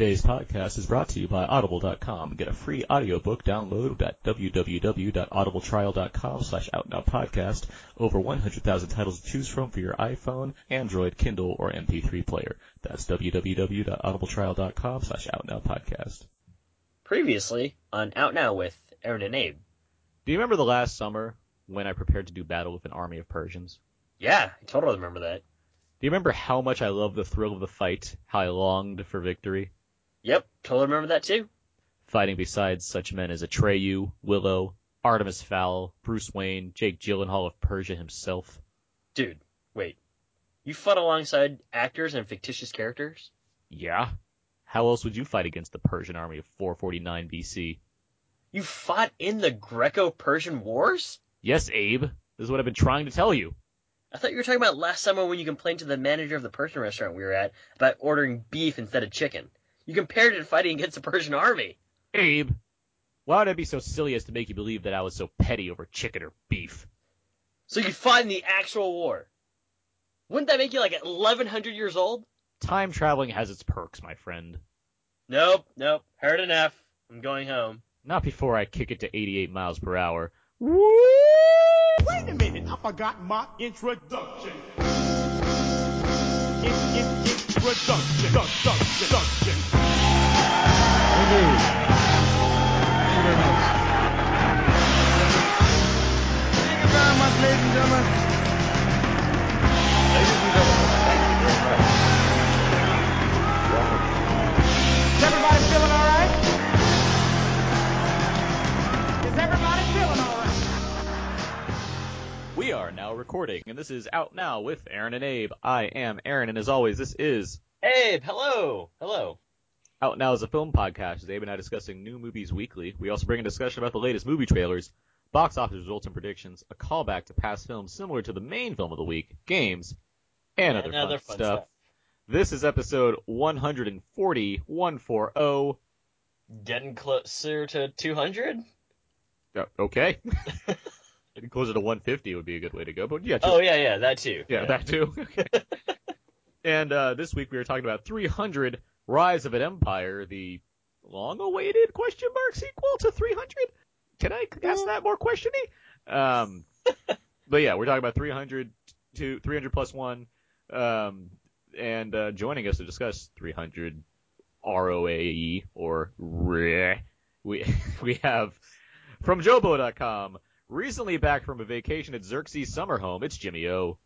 Today's podcast is brought to you by Audible.com. Get a free audiobook download at www.audibletrial.com slash outnowpodcast. Over 100,000 titles to choose from for your iPhone, Android, Kindle, or MP3 player. That's www.audibletrial.com slash outnowpodcast. Previously on Out Now with Aaron and Abe. Do you remember the last summer when I prepared to do battle with an army of Persians? Yeah, I totally remember that. Do you remember how much I loved the thrill of the fight, how I longed for victory? Yep, totally remember that too. Fighting beside such men as Atreyu, Willow, Artemis Fowl, Bruce Wayne, Jake Gyllenhaal of Persia himself. Dude, wait. You fought alongside actors and fictitious characters? Yeah. How else would you fight against the Persian army of 449 BC? You fought in the Greco-Persian Wars? Yes, Abe. This is what I've been trying to tell you. I thought you were talking about last summer when you complained to the manager of the Persian restaurant we were at about ordering beef instead of chicken. You compared it to fighting against the Persian army. Abe, why would I be so silly as to make you believe that I was so petty over chicken or beef? So you fought in the actual war. Wouldn't that make you like 1100 years old? Time traveling has its perks, my friend. Nope, nope. Heard enough. I'm going home. Not before I kick it to 88 miles per hour. Wait a minute, I forgot my introduction. In, in, introduction, introduction, introduction. Indeed. Thank you very much. Thank you very much, ladies and gentlemen. Ladies and gentlemen, thank you very much. Is everybody feeling all right? Is everybody feeling all right? We are now recording, and this is Out Now with Aaron and Abe. I am Aaron, and as always, this is Abe, hello. Hello. Out Now is a film podcast. Abe and I discussing new movies weekly. We also bring a discussion about the latest movie trailers, box office results and predictions, a callback to past films similar to the main film of the week, games, and other, And fun, other fun stuff. stuff. This is episode 140, 140. Getting closer to 200? Oh, okay. Getting closer to 150 would be a good way to go, but yeah, Oh, yeah, yeah, that too. Yeah, that too. Okay. and uh, this week we were talking about 300 Rise of an Empire, the long-awaited question mark sequel to 300. Can I ask that more questioning? Um, but yeah, we're talking about 300 to 300 plus one. Um, and uh, joining us to discuss 300 ROAE or RE, we we have from JoBlo.com. Recently back from a vacation at Xerxes summer home, it's Jimmy O.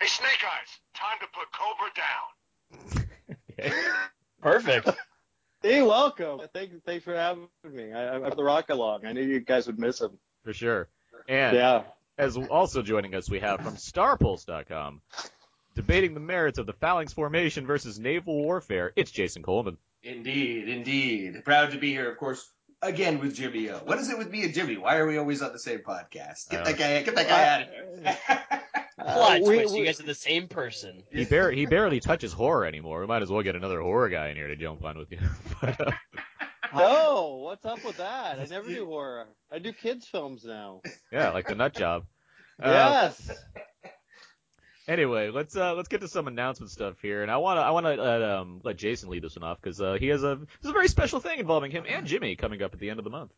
Hey, Snake Eyes, time to put Cobra down. Perfect. Hey, welcome. Thanks, thanks for having me. I, I, the rock along. I knew you guys would miss him. For sure. And Yeah. as also joining us, we have from StarPulse.com, debating the merits of the phalanx formation versus naval warfare. It's Jason Coleman. Indeed, indeed. Proud to be here, of course, again with Jimmy O. What is it with me and Jimmy? Why are we always on the same podcast? Get Uh, that guy, get that guy out of here. Plot we- twist, we- you guys are the same person. He, bar- he barely touches horror anymore. We might as well get another horror guy in here to jump on with you. but, uh, Oh, what's up with that? I never do horror. I do kids films now. yeah, like the nut job. Uh, Yes. Anyway, let's uh let's get to some announcement stuff here, and I wanna I wanna let um let Jason lead this one off because uh, he has a there's a very special thing involving him and Jimmy coming up at the end of the month.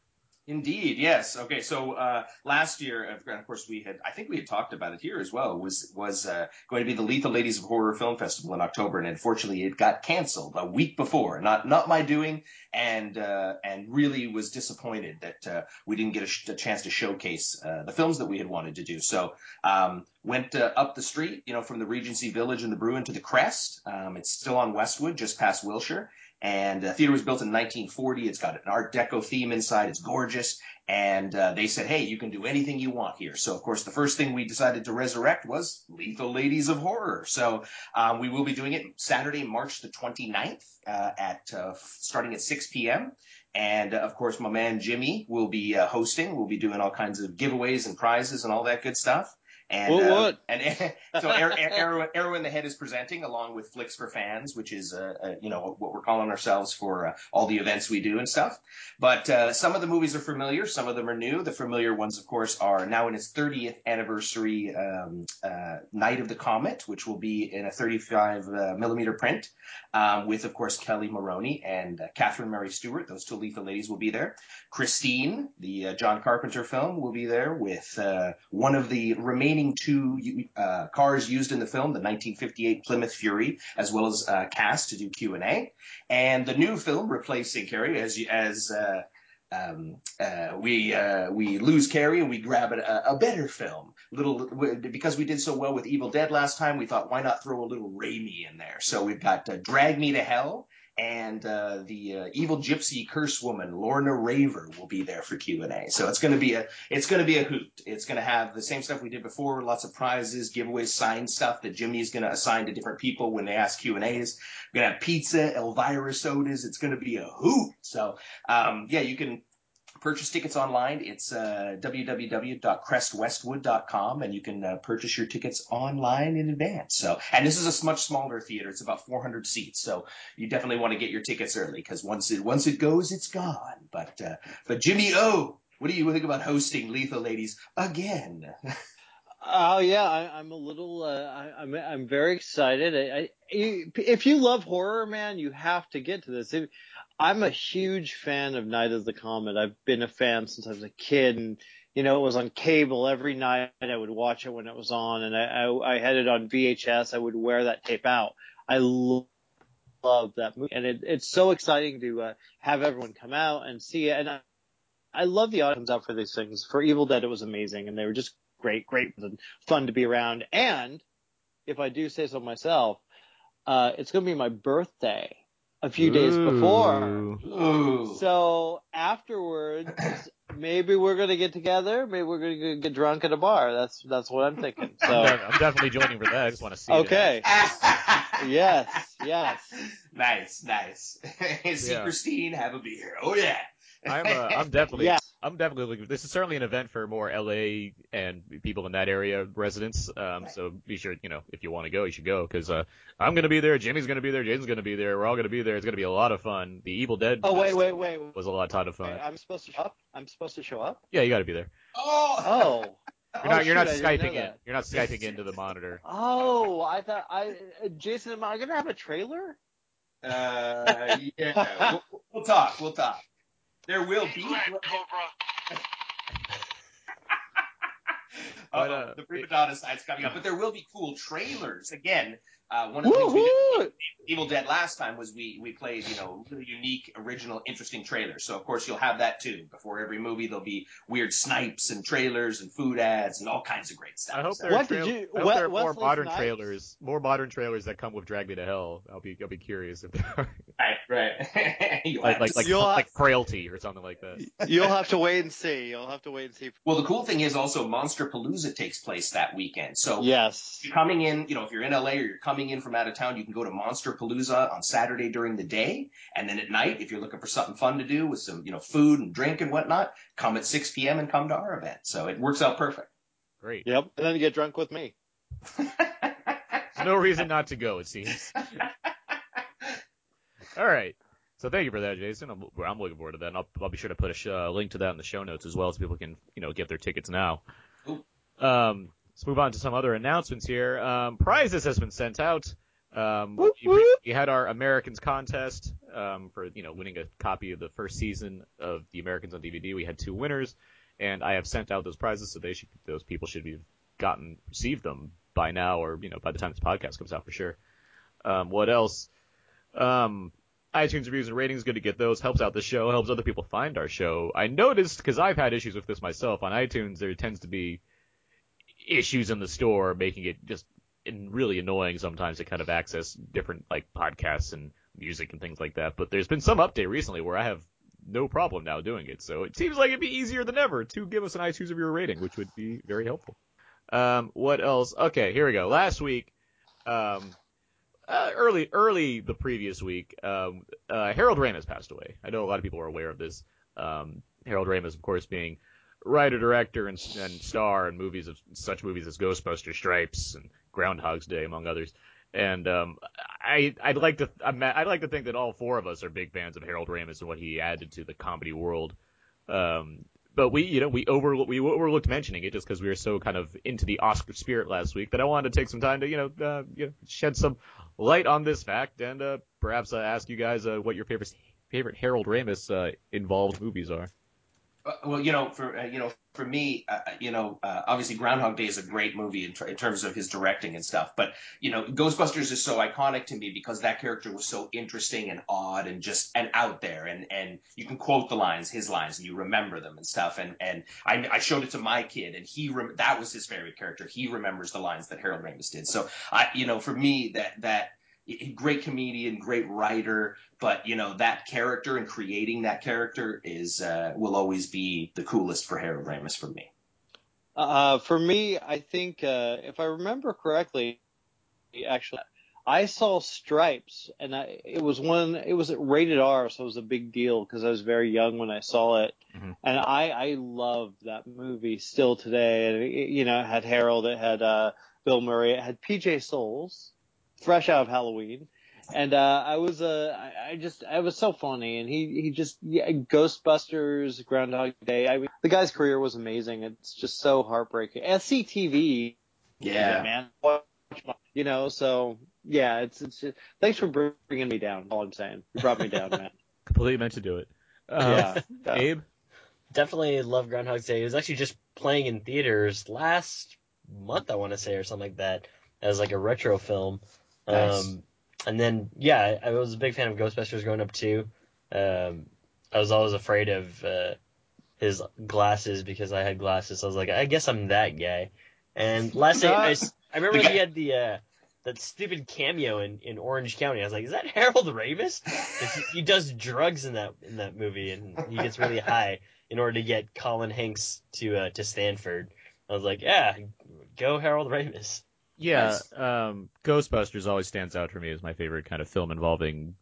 Indeed, yes. Okay, so uh, last year, of course, we had I think we had talked about it here as well. Was was uh, going to be the Lethal Ladies of Horror Film Festival in October, and unfortunately, it got canceled a week before. Not not my doing, and uh, and really was disappointed that uh, we didn't get a, sh- a chance to showcase uh, the films that we had wanted to do. So um, went uh, up the street, you know, from the Regency Village and the Bruin to the Crest. Um, it's still on Westwood, just past Wilshire. And the theater was built in 1940. It's got an Art Deco theme inside. It's gorgeous. And uh, they said, hey, you can do anything you want here. So, of course, the first thing we decided to resurrect was Lethal Ladies of Horror. So um, we will be doing it Saturday, March the 29th uh, at uh, starting at 6 p.m. And uh, of course, my man Jimmy will be uh, hosting. We'll be doing all kinds of giveaways and prizes and all that good stuff. And, What- uh, what? and so Arrow, Arrow, in the Head is presenting along with Flicks for Fans, which is uh, uh, you know what we're calling ourselves for uh, all the events we do and stuff. But uh, some of the movies are familiar, some of them are new. The familiar ones, of course, are now in its 30th anniversary um, uh, Night of the Comet, which will be in a 35 uh, millimeter print, um, with of course Kelli Maroney and uh, Catherine Mary Stewart. Those two lethal ladies will be there. Christine, the uh, John Carpenter film, will be there with uh, one of the remaining two uh, cars used in the film, the 1958 Plymouth Fury, as well as uh, cast to do Q and A, and the new film replacing Carrie as as uh, um, uh, we uh, we lose Carrie and we grab a, a better film. Little because we did so well with Evil Dead last time, we thought why not throw a little Raimi in there? So we've got uh, Drag Me to Hell and uh, the uh, evil gypsy curse woman Lorna Raver will be there for Q and A. So it's going to be a it's going to be a hoot. It's going to have the same stuff we did before, lots of prizes, giveaways, signed stuff that Jimmy is going to assign to different people when they ask Q and A's. We're going to have pizza, Elvira sodas. It's going to be a hoot. So um, yeah, you can purchase tickets online. It's uh, www.crestwestwood.com, and you can uh, purchase your tickets online in advance. So, and this is a much smaller theater. It's about 400 seats, so you definitely want to get your tickets early because once it once it goes, it's gone. But uh, but Jimmy O, what do you think about hosting Lethal Ladies again? Oh yeah, I, I'm a little. Uh, I, I'm I'm very excited. I, I, if you love horror, man, you have to get to this. If, I'm a huge fan of Night of the Comet. I've been a fan since I was a kid, and you know it was on cable every night. I would watch it when it was on, and I I, I had it on VHS. I would wear that tape out. I lo- love that movie, and it, it's so exciting to uh, have everyone come out and see it. And I, I love the audience out for these things. For Evil Dead, it was amazing, and they were just great, great, and fun to be around. And if I do say so myself, uh, it's going to be my birthday a few days before. Ooh. So afterwards, maybe we're going to get together. Maybe we're going to get drunk at a bar. That's that's what I'm thinking. I'm, So I'm definitely joining for that. I just want to see. okay, yes, yes. nice, nice. see Yeah. Christine, have a beer. Oh yeah. I'm uh, I'm definitely Yeah. I'm definitely looking. This is certainly an event for more LA and people in that area residents. Um, so be sure you know if you want to go, you should go because uh, I'm gonna be there. Jimmy's gonna be there. Jason's gonna be there. We're all gonna be there. It's gonna be a lot of fun. The Evil Dead. Oh wait, wait, wait. wait. Was a lot ton of fun. I'm supposed to show up. I'm supposed to show up. Yeah, you got to be there. Oh. Oh. You're not. Oh, you're not shoot, skyping in. that. You're not skyping into the monitor. Oh, I thought I, uh, Jason, am I gonna have a trailer? Uh, yeah. We'll, we'll talk. We'll talk. There will be. Glad, Cobra. But, uh, the prima donna side's coming up, but there will be cool trailers. Again, uh, one of the things we did with Evil Dead last time was we we played you know really unique, original, interesting trailers. So of course you'll have that too. Before every movie, there'll be weird snipes and trailers and food ads and all kinds of great stuff. I hope So- there are, trail- you- I hope We- there are more Wesley modern Snipes? trailers, more modern trailers that come with Drag Me to Hell. I'll be I'll be curious if there are right, right. Like like like, see. You'll have- like frailty or something like that. You'll have to wait and see. You'll have to wait and see. Well, the cool thing is also Monster Palooza takes place that weekend. So Yes. you're coming in, you know, if you're in LA or you're coming in from out of town, you can go to Monster Palooza on Saturday during the day. And then at night, if you're looking for something fun to do with some, you know, food and drink and whatnot, come at 6 p.m. and come to our event. So it works out perfect. Great. Yep. And then you get drunk with me. No reason not to go. It seems. All right. So thank you for that, Jason. I'm, I'm looking forward to that. And I'll, I'll be sure to put a sh- uh, link to that in the show notes as well, so people can you know get their tickets now. Cool. Um, let's move on to some other announcements here. Um, prizes has been sent out. Um, Whoop, we, whoop. we had our Americans contest um, for you know winning a copy of the first season of the Americans on DVD. We had two winners, and I have sent out those prizes, so they should those people should be gotten received them by now, or you know by the time this podcast comes out for sure. Um, what else? Um, iTunes reviews and ratings, good to get those. Helps out the show, helps other people find our show. I noticed because I've had issues with this myself on iTunes. There tends to be issues in the store, making it just really annoying sometimes to kind of access different like podcasts and music and things like that. But there's been some update recently where I have no problem now doing it. So it seems like it'd be easier than ever to give us an iTunes review rating, which would be very helpful. Um, what else? Okay, here we go. Last week, um, uh, early, early the previous week, um, uh, Harold Ramis passed away. I know a lot of people are aware of this. Um, Harold Ramis, of course, being writer, director, and, and star in movies of such movies as Ghostbusters, Stripes, and Groundhog's Day, among others. And um, I I'd like to I'm, I'd like to think that all four of us are big fans of Harold Ramis and what he added to the comedy world. Um, but we you know we over we overlooked mentioning it just because we were so kind of into the Oscar spirit last week that I wanted to take some time to you know uh, you know shed some light on this fact and uh, perhaps uh, ask you guys uh, what your favorite favorite Harold Ramis uh, involved movies are. Uh, well, you know, for uh, you know, for me, uh, you know, uh, obviously Groundhog Day is a great movie in, tr- in terms of his directing and stuff. But you know, Ghostbusters is so iconic to me because that character was so interesting and odd and just and out there, and and you can quote the lines, his lines, and you remember them and stuff. And and I, I showed it to my kid, and he rem- that was his favorite character. He remembers the lines that Harold Ramis did. So I, you know, for me, that that great comedian, great writer, but you know that character and creating that character is uh, will always be the coolest for Harold Ramis for me. Uh, for me, I think uh, if I remember correctly, actually, I saw Stripes, and I, it was one. It was rated R, so it was a big deal because I was very young when I saw it, Mhm. and I I loved that movie still today. And it, you know, it had Harold, it had uh, Bill Murray, it had PJ Soles, fresh out of Halloween. And uh, I was uh, I, I just I was so funny, and he he just yeah, Ghostbusters, Groundhog Day. I mean, the guy's career was amazing. It's just so heartbreaking. SCTV, Yeah, man. You know, so yeah, it's it's. Just, thanks for bringing me down. All I'm saying, you brought me down, man. Completely meant to do it. Yeah. yeah. Abe. Definitely love Groundhog Day. It was actually just playing in theaters last month, I want to say, or something like that, as like a retro film. Nice. Um, and then yeah, I, I was a big fan of Ghostbusters growing up too. Um, I was always afraid of uh, his glasses because I had glasses. So I was like, I guess I'm that guy. And lastly, I, s- I remember he had the uh, that stupid cameo in, in Orange County. I was like, is that Harold Ramis? 'Cause He, he does drugs in that in that movie, and he gets really high in order to get Colin Hanks to uh, to Stanford. I was like, yeah, go Harold Ramis. Yeah, um, Ghostbusters always stands out for me as my favorite kind of film involving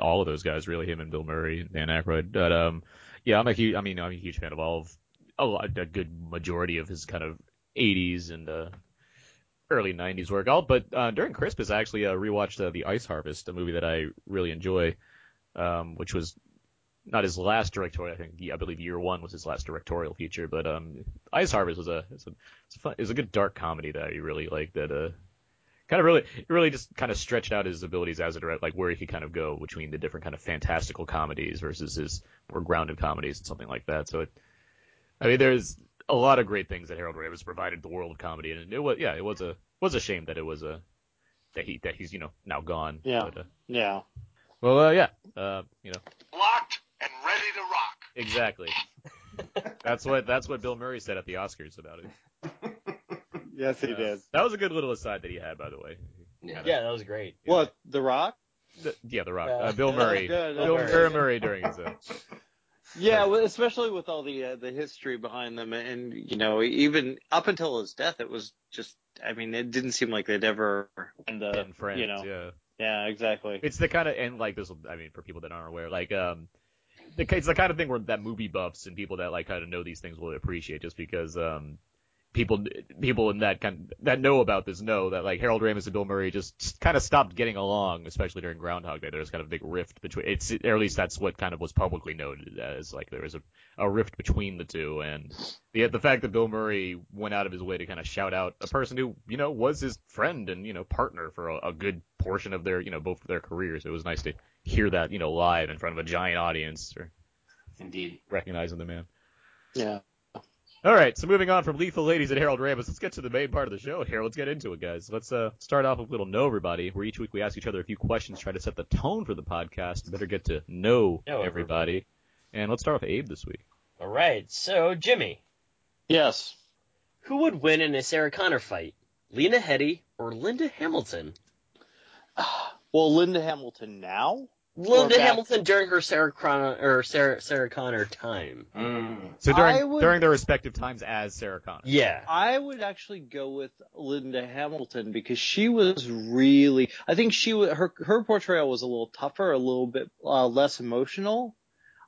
all of those guys, really, him and Bill Murray and Dan Aykroyd. But um, yeah, I'm a huge, I mean, I'm a huge fan of all of a, lot, a good majority of his kind of 80s and uh, early 90s work. All but uh, during Christmas, I actually uh, rewatched uh, The Ice Harvest, a movie that I really enjoy, um, which was not his last directorial. I think yeah, I believe Year One was his last directorial feature, but um, Ice Harvest was a it's a it's a, fun, it's a good dark comedy that I really like. That uh, kind of really really just kind of stretched out his abilities as a director, like where he could kind of go between the different kind of fantastical comedies versus his more grounded comedies and something like that. So it, I mean, there's a lot of great things that Harold Ramis provided the world of comedy, and it was yeah, it was a was a shame that it was a that he that he's you know now gone. Yeah. But, uh, Yeah. well, uh, yeah, uh, you know. Locked and ready to rock. Exactly. that's what that's what Bill Murray said at the Oscars about it. Yes, he Uh, did. That was a good little aside that he had, by the way. Yeah. Yeah, that was great. What? The Rock? The- yeah, The Rock. Yeah. Uh, Bill Murray. Good, Bill, okay. Bill Murray during his. Uh, Yeah, well, especially with all the uh, the history behind them, and you know, even up until his death, it was just. I mean, it didn't seem like they'd ever end up. been friends. you know. Yeah. Yeah, exactly. It's the kind of and like this. will I mean, for people that aren't aware, like um, the it's the kind of thing where that movie buffs and people that like kind of know these things will appreciate just because um. People, people in that kind that know about this know that like Harold Ramis and Bill Murray just kind of stopped getting along, especially during Groundhog Day. There was kind of a big rift between it's, or at least that's what kind of was publicly noted as like there was a, a rift between the two, and the the fact that Bill Murray went out of his way to kind of shout out a person who you know was his friend and you know partner for a, a good portion of their you know both of their careers. It was nice to hear that you know live in front of a giant audience or Indeed. recognizing the man. Yeah. All right, so moving on from Lethal Ladies and Harold Ramis, let's get to the main part of the show here. Let's get into it, guys. Let's uh, start off with a little know everybody, where each week we ask each other a few questions, try to set the tone for the podcast, better get to know, Know everybody. And let's start with Abe this week. All right, so Jimmy, Yes. who would win in a Sarah Connor fight? Lena Headey or Linda Hamilton? Well, Linda Hamilton now. Linda back- Hamilton during her Sarah Connor or Sarah Sarah Connor time. Mm. So during would- during their respective times as Sarah Connor. Yeah. I would actually go with Linda Hamilton because she was really. I think she her her portrayal was a little tougher, a little bit uh, less emotional.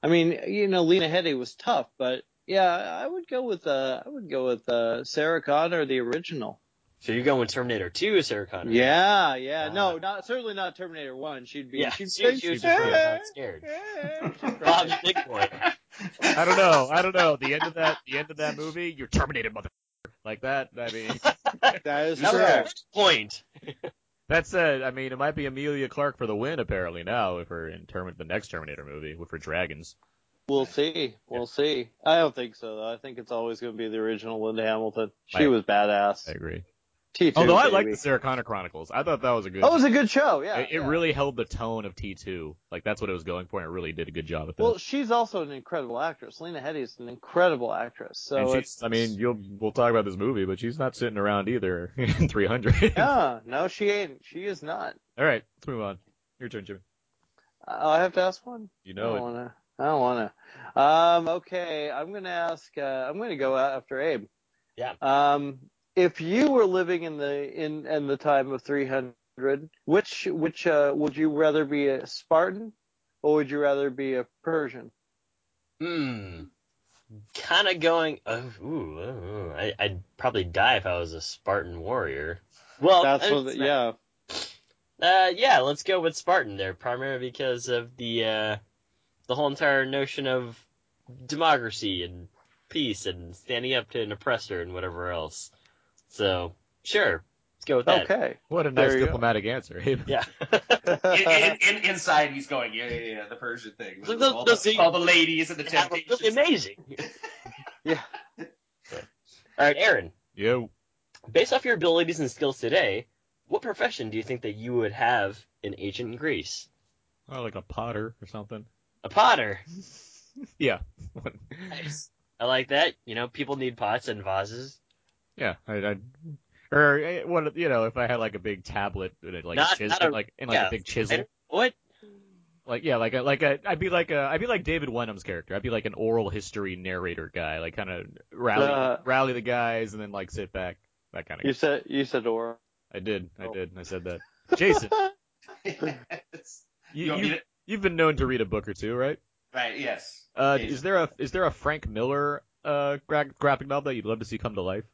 I mean, you know, Lena Headey was tough, but Yeah, I would go with uh, I would go with uh, Sarah Connor, the original. So you're going Terminator 2, Sarah Connor? Yeah, yeah. Ah. no, not certainly not Terminator One. She'd be. Yeah, she'd she, she was just not scared. Bob's big boy. I don't know. I don't know. The end of that, the end of that movie, you're terminated, mother. Like that. I mean, That is That true. point. that said, I mean, it might be Emilia Clarke for the win apparently now, if we're in term the next Terminator movie with her dragons. We'll see. We'll see. I don't think so though. I think it's always going to be the original Linda Hamilton. She Right. was badass. I agree. T2. Although I like the Sarah Connor Chronicles, I thought that was a good. That was a good show. Yeah. it, it yeah. really held the tone of T2. Like that's what it was going for, and it really did a good job with that. Well, she's also an incredible actress. Lena is an incredible actress. So and she's, it's, I mean, you'll we'll talk about this movie, but she's not sitting around either in 300. yeah, no, she ain't. She is not. All right, let's move on. Your turn, Jimmy. Uh, I have to ask one. You know I don't it. wanna. I don't wanna. Um, okay, I'm gonna ask. Uh, I'm gonna go after Abe. Yeah. Um, if you were living in the in in the time of 300, which which uh, would you rather be a Spartan or would you rather be a Persian? Hmm. Kind of going. Ooh, uh, uh, I, I'd probably die if I was a Spartan warrior. Well, That's what. not- yeah. Uh, yeah, let's go with Spartan there, primarily because of the uh, the whole entire notion of democracy and peace and standing up to an oppressor and whatever else. So, sure, let's go with that. Okay. What a nice There go. diplomatic answer. Yeah. in, in, in, inside, he's going, yeah, yeah, yeah, the Persian thing. Look, look, all, look, the, see- all the ladies and the That was temptations. amazing. Yeah. All right, Aaron. Yo. Based off your abilities and skills today, what profession do you think that you would have in ancient Greece? Oh, like a potter or something. A potter. Yeah. Nice. I like that. You know, people need pots and vases. Yeah. I, I or eh, what you know, if I had like a big tablet and like Not- a chisel, a- like and like yeah. a big chisel. What? Like yeah, like a like a I'd be like a I'd be like David Wenham's character. I'd be like an oral history narrator guy, like kind of rally Uh, rally the guys and then like sit back, that kind of. You said you said or. I did, I Oh. did, I said that. Jason, Yes. you, you you, you've been known to read a book or two, right? Right, yes. Uh, Jason. is there a is there a Frank Miller uh gra- graphic novel that you'd love to see come to life?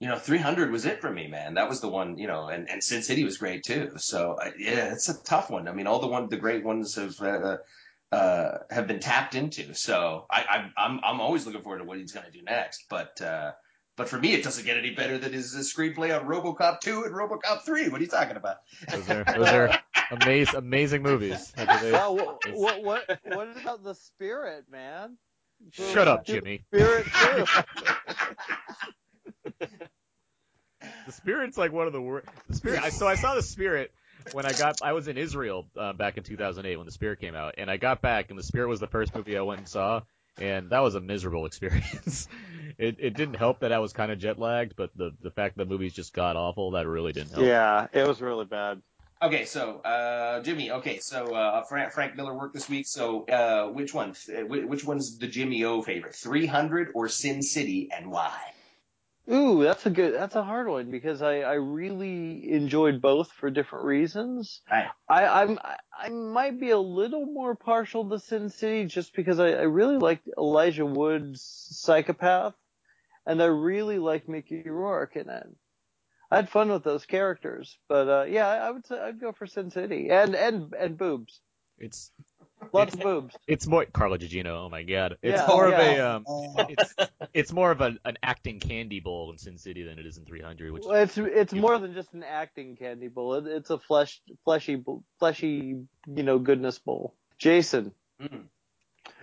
You know, 300 was it for me, man. That was the one, you know, and, and Sin City was great too. So, I yeah, it's a tough one. I mean, all the one, the great ones have, uh, uh, have been tapped into. So I, I, I'm, I'm always looking forward to what he's going to do next. But, uh, but for me, it doesn't get any better than his, his screenplay on RoboCop 2 and RoboCop 3. What are you talking about? Those are those are amazing amazing movies. What Well, what, what what what about the spirit, man? Shut up, Jimmy. Spirit too. The Spirit's like one of the worst. The Spirit. I, so I saw the Spirit when I got. I was in Israel uh, back in 2008 when the Spirit came out, and I got back, and the Spirit was the first movie I went and saw, and that was a miserable experience. it it didn't help that I was kind of jet lagged, but the the fact that the movie's just god awful that really didn't help. yeah, it was really bad. Okay, so uh, Jimmy. Okay, so uh, Frank, Frank Miller worked this week. So uh, which one? Which one's the Jimmy O favorite? 300 or Sin City, and why? Ooh, that's a good. That's a hard one because I I really enjoyed both for different reasons. Right. I I'm I, I might be a little more partial to Sin City just because I I really liked Elijah Wood's psychopath, and I really liked Mickey Rourke in it. I had fun with those characters, but uh, yeah, I, I would say I'd go for Sin City and and and boobs, It's lots of boobs. it's more Carla Gugino. Oh my god. It's Yeah, more of a um. It's it's more of a, an acting candy bowl in Sin City than it is in 300, which Well, it's it's more than just an acting candy bowl. It, it's a flesh fleshy bowl- fleshy you know goodness bowl. Jason, Mm.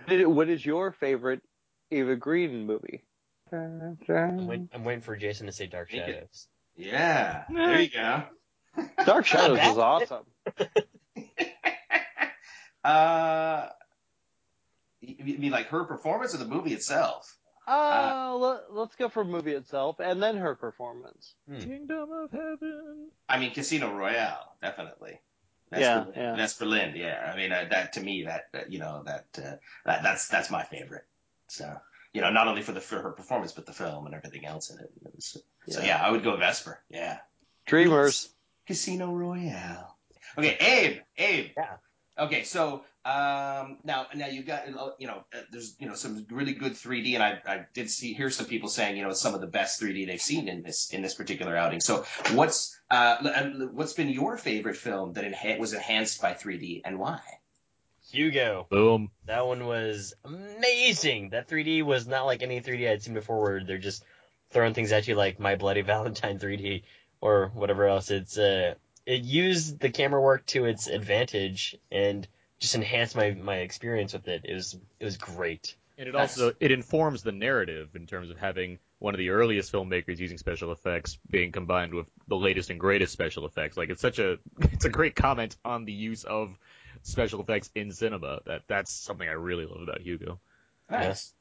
what is- what is your favorite Eva Green movie? I'm, wait, I'm waiting for Jason to say Dark Shadows. Yeah, there you go. Dark Shadows is awesome. Uh, you mean like her performance or the movie itself? Uh, let, let's go for movie itself and then her performance. Kingdom of Heaven. I mean, Casino Royale, definitely. That's Yeah, for, yeah. That's for Lynn. Yeah, I mean uh, that to me that, that you know that, uh, that that's that's my favorite. So you know, not only for the for her performance, but the film and everything else in it. It was- So Yeah. yeah, I would go Vesper. Yeah, Dreamers. Casino Royale. Okay, Abe, Abe. Yeah. Okay, so um, now now you've got uh, you know uh, there's you know some really good 3D, and I, I did see hear some people saying you know it's some of the best 3D they've seen in this in this particular outing. So what's uh what's been your favorite film that enha- was enhanced by 3D and why? Hugo. Boom. That one was amazing. That 3D was not like any 3D I'd seen before where they're just throwing things at you like My Bloody Valentine 3D or whatever else. It's uh it used the camera work to its advantage and just enhanced my, my experience with it. It was it was great. And it also it informs the narrative in terms of having one of the earliest filmmakers using special effects being combined with the latest and greatest special effects. Like it's such a it's a great comment on the use of special effects in cinema. That that's something I really love about Hugo. Nice.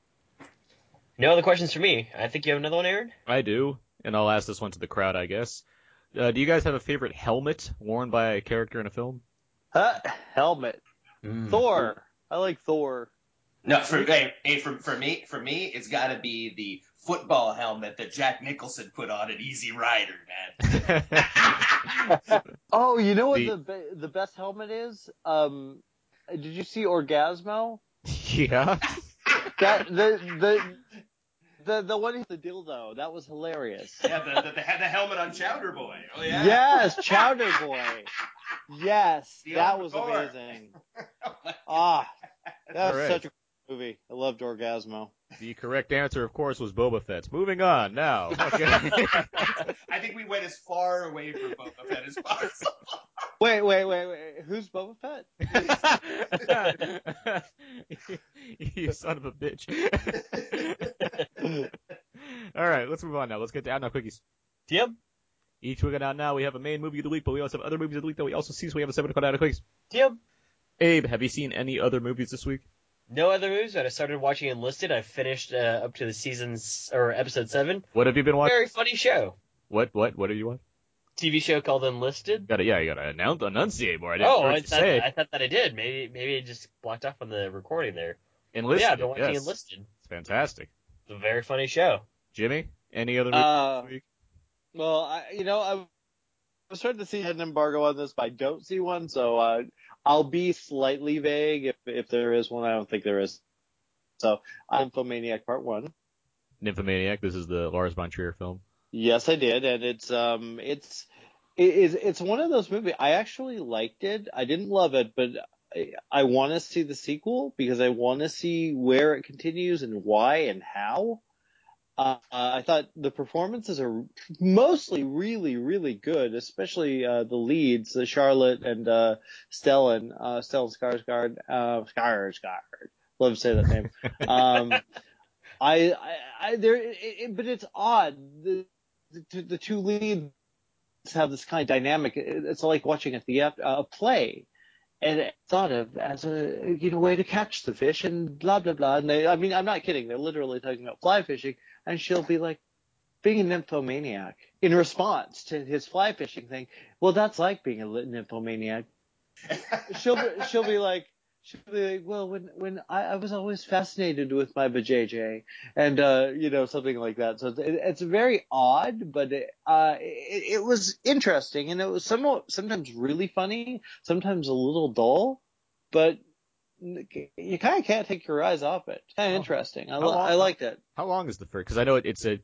No other questions for me. I think you have another one, Aaron. I do, and I'll ask this one to the crowd, I guess. Uh, do you guys have a favorite helmet worn by a character in a film? Uh, helmet. Mm. Thor. I like Thor. No, for hey, hey, for for me for me it's got to be the football helmet that Jack Nicholson put on in Easy Rider, man. Oh, you know what The- the be- the best helmet is? Um, did you see Orgazmo? yeah. That the the the the one with the dildo. That was hilarious. yeah, the, the, the, the helmet on Chowder Boy. Oh yeah. Yes, Chowder Boy. Yes, The that was Thor. amazing. Ah, that was Alright. such a cool movie. I loved Orgazmo. The correct answer, of course, was Boba Fett. Moving on now. Okay. I think we went as far away from Boba Fett as possible. Wait, wait, wait, wait. Who's Boba Fett? you son of a bitch. All right, let's move on now. Let's get to out now quickies. Yep. Each week out now we have a main movie of the week, but we also have other movies of the week that we also see. So we have a seven called out of quickies. Yep. Abe, have you seen any other movies this week? No other movies, but I started watching Enlisted. I finished uh, up to the seasons or episode seven. What have you been watching? Very funny show. What what what have you watched? TV show called Enlisted. Got to yeah, you got to announce enunciate more. I didn't Oh, heard I thought, say I thought that I did. Maybe maybe I just blocked off on the recording there. enlisted. yeah, I've been watching yes. Enlisted. It's fantastic. It's a very funny show. Jimmy, any other movies Uh, well, I, you know, I was starting to see an embargo on this, but I don't see one, so uh, I'll be slightly vague if if there is one. I don't think there is. So, Infomaniac Part One. Nymphomaniac. This is the Lars von Trier film. Yes, I did, and it's um, it's it is it's one of those movies. I actually liked it. I didn't love it, but I, I want to see the sequel because I want to see where it continues and why and how. Uh, I thought the performances are mostly really, really good, especially uh, the leads, the Charlotte and uh, Stellan, uh, Stellan Skarsgård, uh, Skarsgård. Love to say that name. Um, I, I, I there, it, it, but it's odd. The, the, the two leads have this kind of dynamic. It- It's like watching a theater, a play, and it's thought of as a you know way to catch the fish and blah blah blah. And they, I mean, I'm not kidding. They're literally talking about fly fishing, and she'll be like, being a nymphomaniac in response to his fly fishing thing. Well, that's like being a nymphomaniac. she'll be, she'll be like. She'll be like, well, when when I, I was always fascinated with my vajayjay, and uh, you know something like that. So it's, it's very odd, but it, uh, it, it was interesting, and it was somewhat sometimes really funny, sometimes a little dull, but you kind of can't take your eyes off it. Kind of oh. interesting. I, li- long- I liked it. How long is the first? Because I know it, it's a.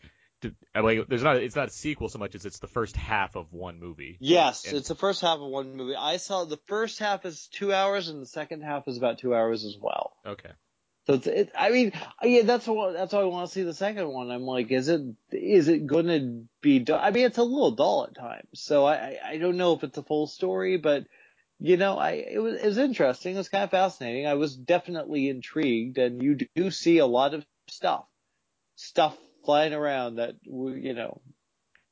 Like, there's not. It's not a sequel so much as it's the first half of one movie. Yes, And- it's the first half of one movie. I saw the first half is two hours, and the second half is about two hours as well. Okay. So it's, it, I mean, yeah, that's what that's why I want to see the second one. I'm like, is it is it going to be? du- I mean, it's a little dull at times, so I, I don't know if it's a full story, but you know, I it was it was interesting. It was kind of fascinating. I was definitely intrigued, and you do see a lot of stuff, stuff flying around that you know,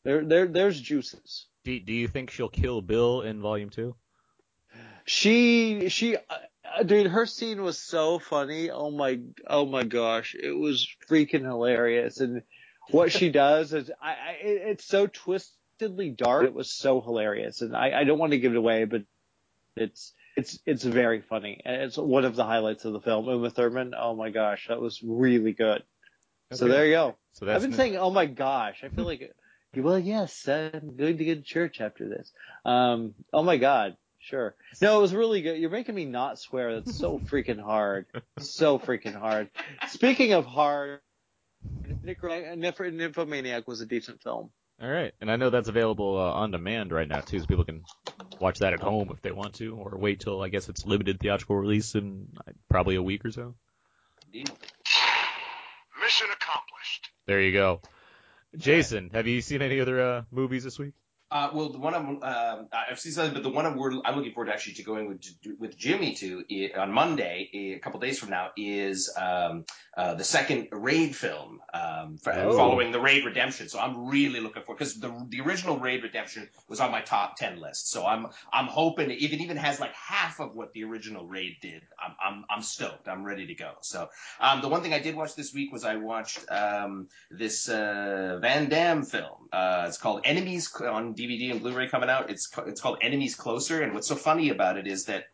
there there there's juices. Do Do you think she'll kill Bill in Volume Two? She she uh, dude her scene was so funny. Oh my oh my gosh, it was freaking hilarious. And what she does is I, I it- it's so twistedly dark. It was so hilarious. And I I don't want to give it away, but it's it's it's very funny. And it's one of the highlights of the film. Uma Thurman. Oh my gosh, that was really good. So there you go. So that's I've been saying, oh my gosh, I feel like, well, yes, I'm going to go to church after this. Um, oh my god, Sure. No, it was really good. You're making me not swear. That's so freaking hard. So freaking hard. Speaking of hard, Nymphomaniac was a decent film. All right, and I know that's available uh, on demand right now too, so people can watch that at home if they want to, or wait till I guess it's limited theatrical release in probably a week or so. Indeed. Mission accomplished. There you go. Jason, have you seen any other uh, movies this week? Uh, well, the one I'm, um, I've seen something, but the one I'm, we're, I'm looking forward to actually to going with with Jimmy to on Monday, a couple days from now, is um, uh, the second Raid film um, Oh. following the Raid Redemption. So I'm really looking forward because the the original Raid Redemption was on my top ten list. So I'm I'm hoping if it even has like half of what the original Raid did, I'm I'm, I'm stoked. I'm ready to go. So um, the one thing I did watch this week was I watched um, this uh, Van Damme film. Uh, it's called Enemies on DVD and Blu-ray coming out. It's it's called Enemies Closer, and what's so funny about it is that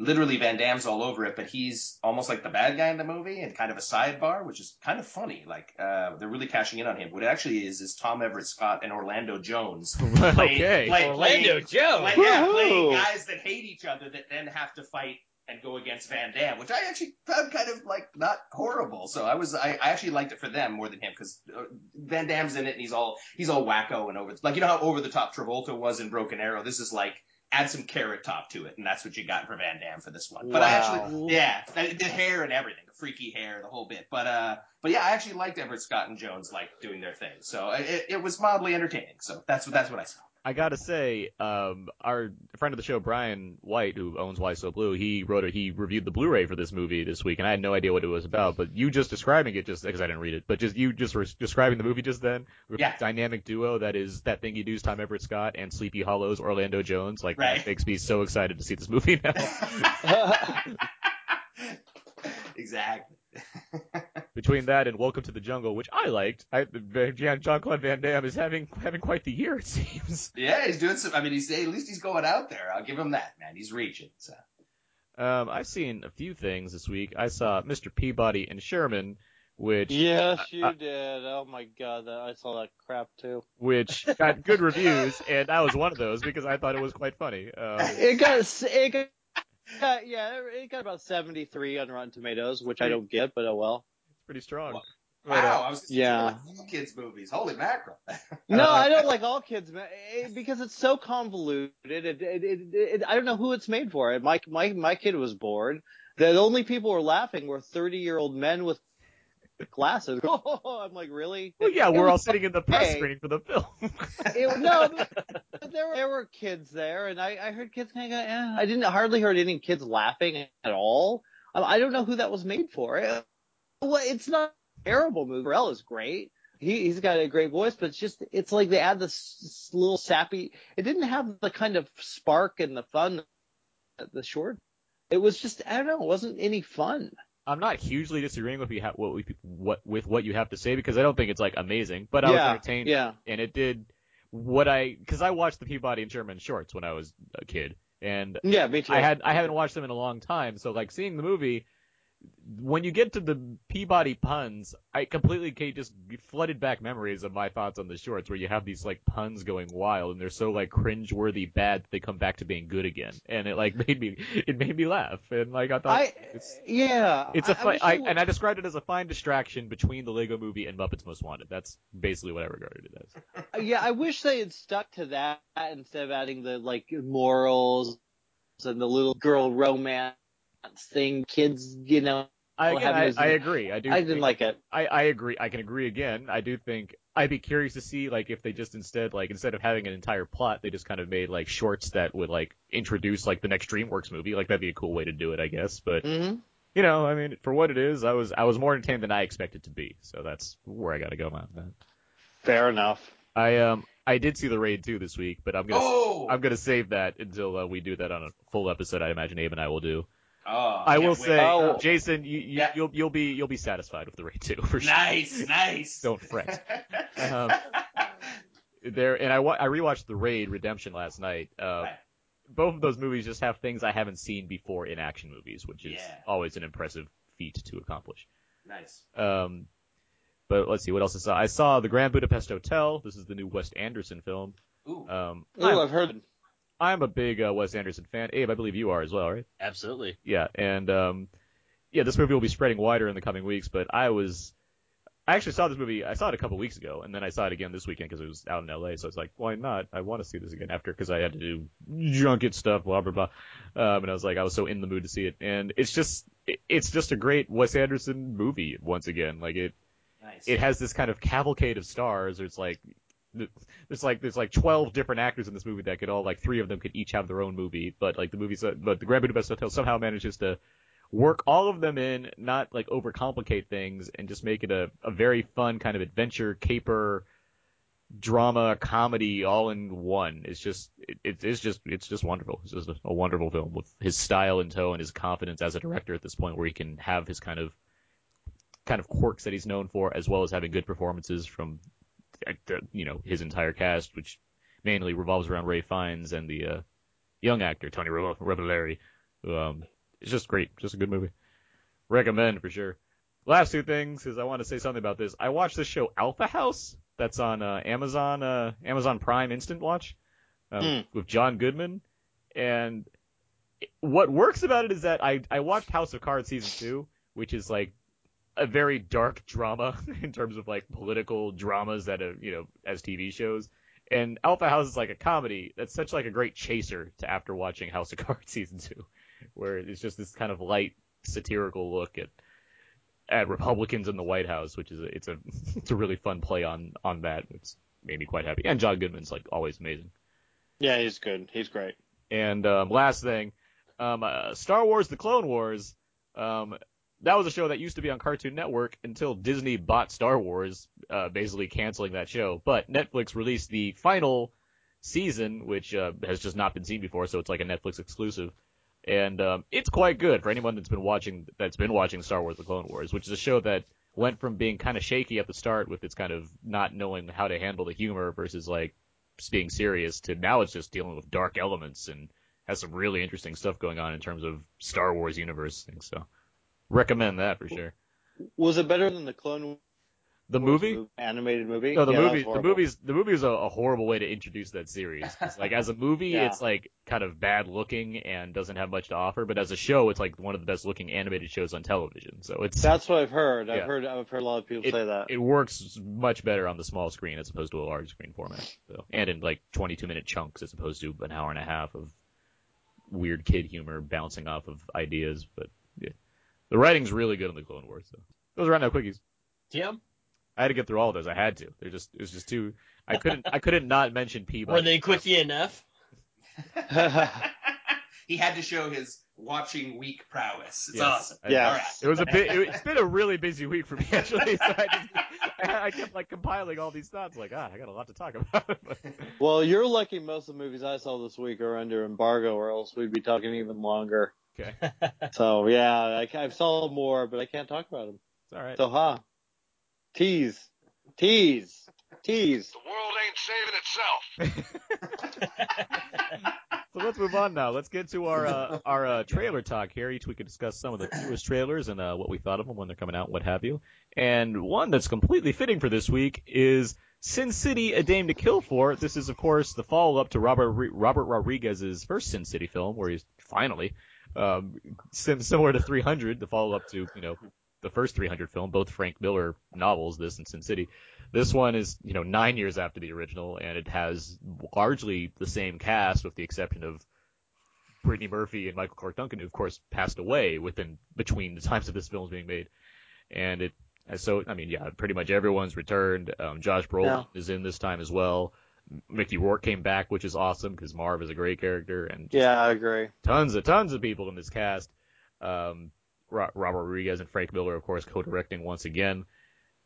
literally Van Damme's all over it, but he's almost like the bad guy in the movie and kind of a sidebar, which is kind of funny. Like uh, they're really cashing in on him. What it actually is is Tom Everett Scott and Orlando Jones playing, okay. play- Orlando playing- Joe. like, yeah, playing guys that hate each other that then have to fight and go against Van Damme, which I actually found kind of like not horrible. So I was, I, I actually liked it for them more than him because uh, Van Damme's in it and he's all, he's all wacko and over, like you know how over the top Travolta was in Broken Arrow. This is like add some carrot top to it, and that's what you got for Van Damme for this one. But I actually, yeah, the, the hair and everything, the freaky hair, the whole bit. But uh, but yeah, I actually liked Everett Scott and Jones like doing their thing. So it, it was mildly entertaining. So that's what that's what I saw. I gotta say, um, our friend of the show, Brian White, who owns Why So Blu, he wrote it. He reviewed the Blu-ray for this movie this week, and I had no idea what it was about. But you just describing it, just because I didn't read it, but just you just were describing the movie just then, Yeah. dynamic duo that is that thing you do is Tom Everett Scott and Sleepy Hollow's Orlando Jones. Like Right. that makes me so excited to see this movie now. exactly. Between that and Welcome to the Jungle, which I liked, I, Jean Claude Van Damme is having having quite the year, it seems. Yeah, he's doing some. I mean, he's at least he's going out there. I'll give him that, man. He's reaching. So. Um, I've seen a few things this week. I saw Mr. Peabody and Sherman, which yes, you Uh, did. Oh my god, that, I saw that crap too. which got good reviews, and I was one of those because I thought it was quite funny. Um, It got, it got, yeah, yeah, it got about 73 on Rotten Tomatoes, which I don't get, but oh well. it's pretty strong. Wow. But, uh, Wow, I was just yeah. like kids movies. Holy mackerel! No, Uh, I don't like all kids man, it, because it's so convoluted. It, it, it, it, I don't know who it's made for. My my my kid was bored. The only people who were laughing were 30 year old men with glasses. Oh, I'm like, really? well, yeah, It we're all sitting in the press okay. screening for the film. It, no, there were, there were kids there, and I, I heard kids kind of. Eh, I didn't hardly heard any kids laughing at all. I, I don't know who that was made for. It, well, it's not a terrible movie. Pharrell is great. He, he's got a great voice, but it's just it's like they add this, this little sappy. It didn't have the kind of spark and the fun the short. It was just I don't know. It wasn't any fun. I'm not hugely disagreeing with you ha- what, we, what with what you have to say because I don't think it's like amazing, but I was entertained yeah. and it did what I because I watched the Peabody and Sherman shorts when I was a kid, and Yeah, me too. I had I haven't watched them in a long time, so like seeing the movie, when you get to the Peabody puns, I completely just flooded back memories of my thoughts on the shorts, where you have these like puns going wild, and they're so like cringe-worthy bad that they come back to being good again, and it like made me it made me laugh, and like I thought I it's yeah. it's a fi- wish I, and I described it as a fine distraction between the Lego Movie and Muppets Most Wanted. That's basically what I regarded it as. yeah, I wish they had stuck to that instead of adding the like morals and the little girl romance thing. Kids, you know, I, again, I, I agree. I do. I didn't think- like it. I, I agree. I can agree again. I do think I'd be curious to see like if they just instead like instead of having an entire plot, they just kind of made like shorts that would like introduce like the next DreamWorks movie. Like that'd be a cool way to do it, I guess. But mm-hmm. you know, I mean, for what it is, I was I was more entertained than I expected to be. So that's where I got to go on that. Fair enough. I um I did see the raid too this week, but I'm gonna Oh, I'm gonna save that until uh, we do that on a full episode. I imagine Abe and I will do. Oh, I will can't say. Oh. Jason, you, you Yeah. you'll you'll be you'll be satisfied with the raid too for sure. nice, nice. Don't fret. Um, there and I I rewatched the Raid Redemption last night. Uh, Right. both of those movies just have things I haven't seen before in action movies, which is Yeah. always an impressive feat to accomplish. nice. Um, but let's see what else I saw. I saw the Grand Budapest Hotel. This is the new Wes Anderson film. Ooh. Um, Oh, I've heard. I'm a big uh, Wes Anderson fan. Abe, I believe you are as well, right? Absolutely. Yeah, and um, yeah, this movie will be spreading wider in the coming weeks. But I was, I actually saw this movie. I saw it a couple weeks ago, and then I saw it again this weekend because it was out in L.A. So it's like, why not? I want to see this again after because I had to do junket stuff, blah blah blah. Um, and I was like, I was so in the mood to see it, and it's just, it's just a great Wes Anderson movie once again. Like it, Nice. it has this kind of cavalcade of stars. Or it's like there's like there's like 12 different actors in this movie that could all like three of them could each have their own movie, but like the movies, but the Grand Budapest Hotel somehow manages to work all of them in, not like overcomplicate things, and just make it a, a very fun kind of adventure caper drama comedy all in one. It's just it, it, it's just it's just wonderful. It's just a, a wonderful film with his style in tow and his confidence as a director at this point, where he can have his kind of kind of quirks that he's known for, as well as having good performances from you know his entire cast, which mainly revolves around Ralph Fiennes and the uh, young actor Tony Re- Revolori. Um, it's just great, just a good movie. Recommend for sure. Last two things is I want to say something about this. I watched this show Alpha House that's on uh, Amazon uh, Amazon Prime Instant Watch um, Hmm. with John Goodman, and what works about it is that I I watched House of Cards season two, which is like a very dark drama in terms of like political dramas that are you know as TV shows. And Alpha House is like a comedy that's such like a great chaser to after watching House of Cards season two, where it's just this kind of light satirical look at at Republicans in the White House, which is a, it's a it's a really fun play on on that. It's made me quite happy. And John Goodman's like always amazing. Yeah, he's good. He's great. And um, last thing, um, uh, Star Wars: The Clone Wars. Um, that was a show that used to be on Cartoon Network until Disney bought Star Wars, uh, basically canceling that show. But Netflix released the final season, which uh, has just not been seen before, so it's like a Netflix exclusive. And um, it's quite good for anyone that's been watching that's been watching Star Wars: The Clone Wars, which is a show that went from being kind of shaky at the start with its kind of not knowing how to handle the humor versus like being serious to now it's just dealing with dark elements and has some really interesting stuff going on in terms of Star Wars universe things. So recommend that for sure. Was it better than the Clone The Wars movie? animated movie? No, the Yeah, movie. The movie's the movie is a, a horrible way to introduce that series. like as a movie, Yeah. it's like kind of bad looking and doesn't have much to offer. But as a show, it's like one of the best looking animated shows on television. So it's That's what I've heard. I've heard. I've heard a lot of people it, say that. it works much better on the small screen as opposed to a large screen format. So and in like 22 minute chunks as opposed to an hour and a half of weird kid humor bouncing off of ideas. But yeah, the writing's really good in the Clone Wars. So those are right now quickies. Tim, I had to get through all of those. I had to. They're just it was just too. I couldn't I couldn't not mention Peabody. were they quickie enough? he had to show his watching week prowess. It's Yes. awesome. I- Yes. All right. It was a bit. It, it's been a really busy week for me actually. So I just I, I kept like compiling all these thoughts. Like ah, I got a lot to talk about. well, you're lucky. Most of the movies I saw this week are under embargo, or else we'd be talking even longer. Okay, So yeah, I, I saw more, but I can't talk about them. it's all right. So huh? Tease, tease, tease. The world ain't saving itself. So let's move on now. Let's get to our uh, our uh, trailer talk here. Each week we discuss some of the newest trailers and uh, what we thought of them when they're coming out, what have you. And one that's completely fitting for this week is Sin City: A Dame to Kill For. This is, of course, the follow-up to Robert Robert Rodriguez's first Sin City film, where he's finally um, similar to 300, the follow-up to you know the first 300 film, both Frank Miller novels, this and Sin City. This one is, you know, nine years after the original, and it has largely the same cast, with the exception of Brittany Murphy and Michael Clarke Duncan, who of course passed away within between the times of this film being made. And it, so I mean, yeah, pretty much everyone's returned. Um, Josh Brolin is in this time as well. Mickey Rourke came back, which is awesome because Marv is a great character, and Yeah, I agree. tons of tons of people in this cast. Um, Robert Rodriguez and Frank Miller, of course, co-directing once again.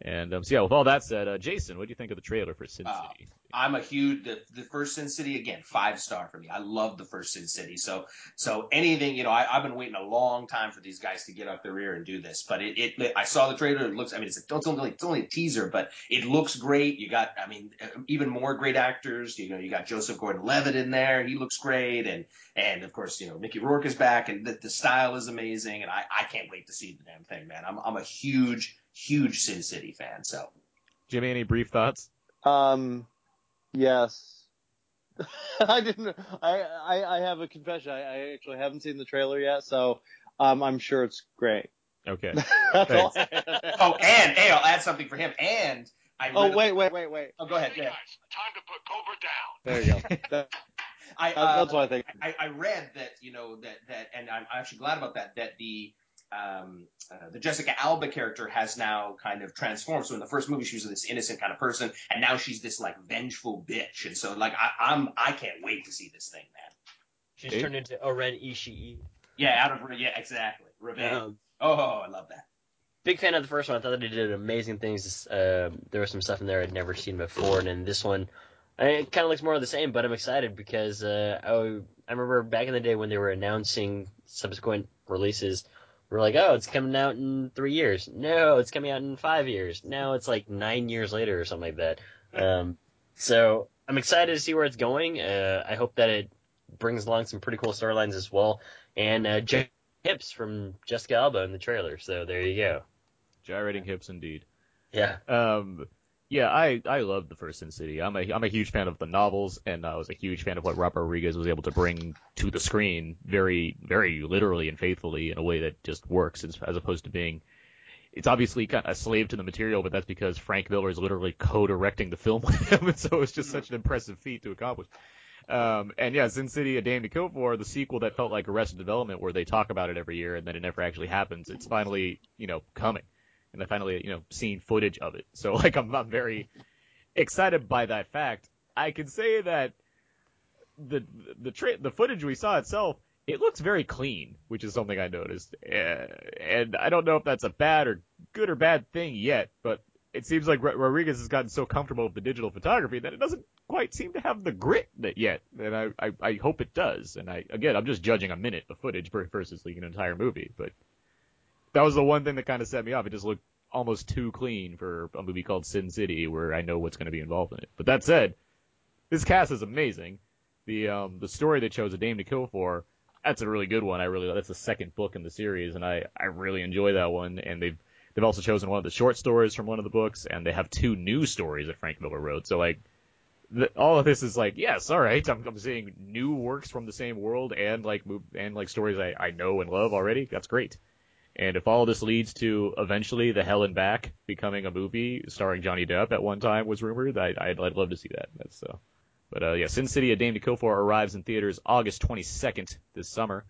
And um, so yeah, with all that said, uh, Jason, what do you think of the trailer for Sin Uh, City? I'm a huge the, the first Sin City again five star for me. I love the first Sin City. So so anything you know I, I've been waiting a long time for these guys to get up their rear and do this. But it, it I saw the trailer. It looks I mean it's, a, it's only it's only a teaser, but it looks great. You got I mean even more great actors. You know you got Joseph Gordon-Levitt in there. He looks great, and and of course you know Mickey Rourke is back, and the, the style is amazing. And I I can't wait to see the damn thing, man. I'm I'm a huge huge Sin City fan. So Jimmy, any brief thoughts? Um, yes. I didn't. I, I I have a confession. I, I actually haven't seen the trailer yet, so um, I'm sure it's great. Okay. That's all. Thanks. I have. Oh, and hey, I'll add something for him. And I Oh wait, wait, wait, wait. Oh, go ahead. Snake go ahead. Eyes, time to put Cobra down. There you go. That- I, uh, that's what I think. I, I read that you know that that, and I'm actually glad about that. That the um, uh, the Jessica Alba character has now kind of transformed. So in the first movie, she was this innocent kind of person, and now she's this like vengeful bitch. And so like I, I'm I can't wait to see this thing, man. She's Dave? turned into O-Ren Ishii. Yeah, out of yeah, exactly. Revenge. Um, Oh, I love that. big fan of the first one. I thought that it did amazing things. Uh, there was some stuff in there I'd never seen before, and in this one, I- it kind of looks more of the same. But I'm excited because uh, I, I remember back in the day when they were announcing subsequent releases, were like, "Oh, it's coming out in three years." No, it's coming out in five years. Now it's like nine years later or something like that. Um, so I'm excited to see where it's going. Uh, I hope that it brings along some pretty cool storylines as well. And uh, J- Hips from Jessica Alba in the trailer. So there you go. Gyrating hips, indeed. Yeah. Um, yeah, I I love the first Sin City. I'm a I'm a huge fan of the novels, and I was a huge fan of what Robert Rodriguez was able to bring to the screen, very very literally and faithfully in a way that just works, as, as opposed to being. It's obviously kind of a slave to the material, but that's because Frank Miller is literally co-directing the film with him, and so it's just such an impressive feat to accomplish. Um, and yeah, Sin City: A Dame to Kill For, the sequel that felt like Arrested Development, where they talk about it every year and then it never actually happens. It's finally, you know, coming, and I finally, you know, seen footage of it. So like, I'm I'm very excited by that fact. I can say that the the tra- the footage we saw itself, it looks very clean, which is something I noticed. And I don't know if that's a bad or good or bad thing yet, but it seems like Rodriguez has gotten so comfortable with the digital photography that it doesn't quite seem to have the grit yet. And I, I, I hope it does. And I again, I'm just judging a minute of footage versus like an entire movie, but that was the one thing that kind of set me off. It just looked almost too clean for a movie called Sin City, where I know what's going to be involved in it. But that said, this cast is amazing. The um the story they chose, A Dame to Kill For, that's a really good one. I really that's the second book in the series, and I I really enjoy that one. And they've they've also chosen one of the short stories from one of the books, and they have two new stories that Frank Miller wrote. So like. The, all of this is like yes, all right. I'm, I'm seeing new works from the same world and like and like stories I, I know and love already. That's great. And if all this leads to eventually the Hell and Back becoming a movie starring Johnny Depp at one time was rumored, I, I'd, I'd love to see that. That's so. But uh, yeah, Sin City: A Dame to Kill For arrives in theaters August 22nd this summer.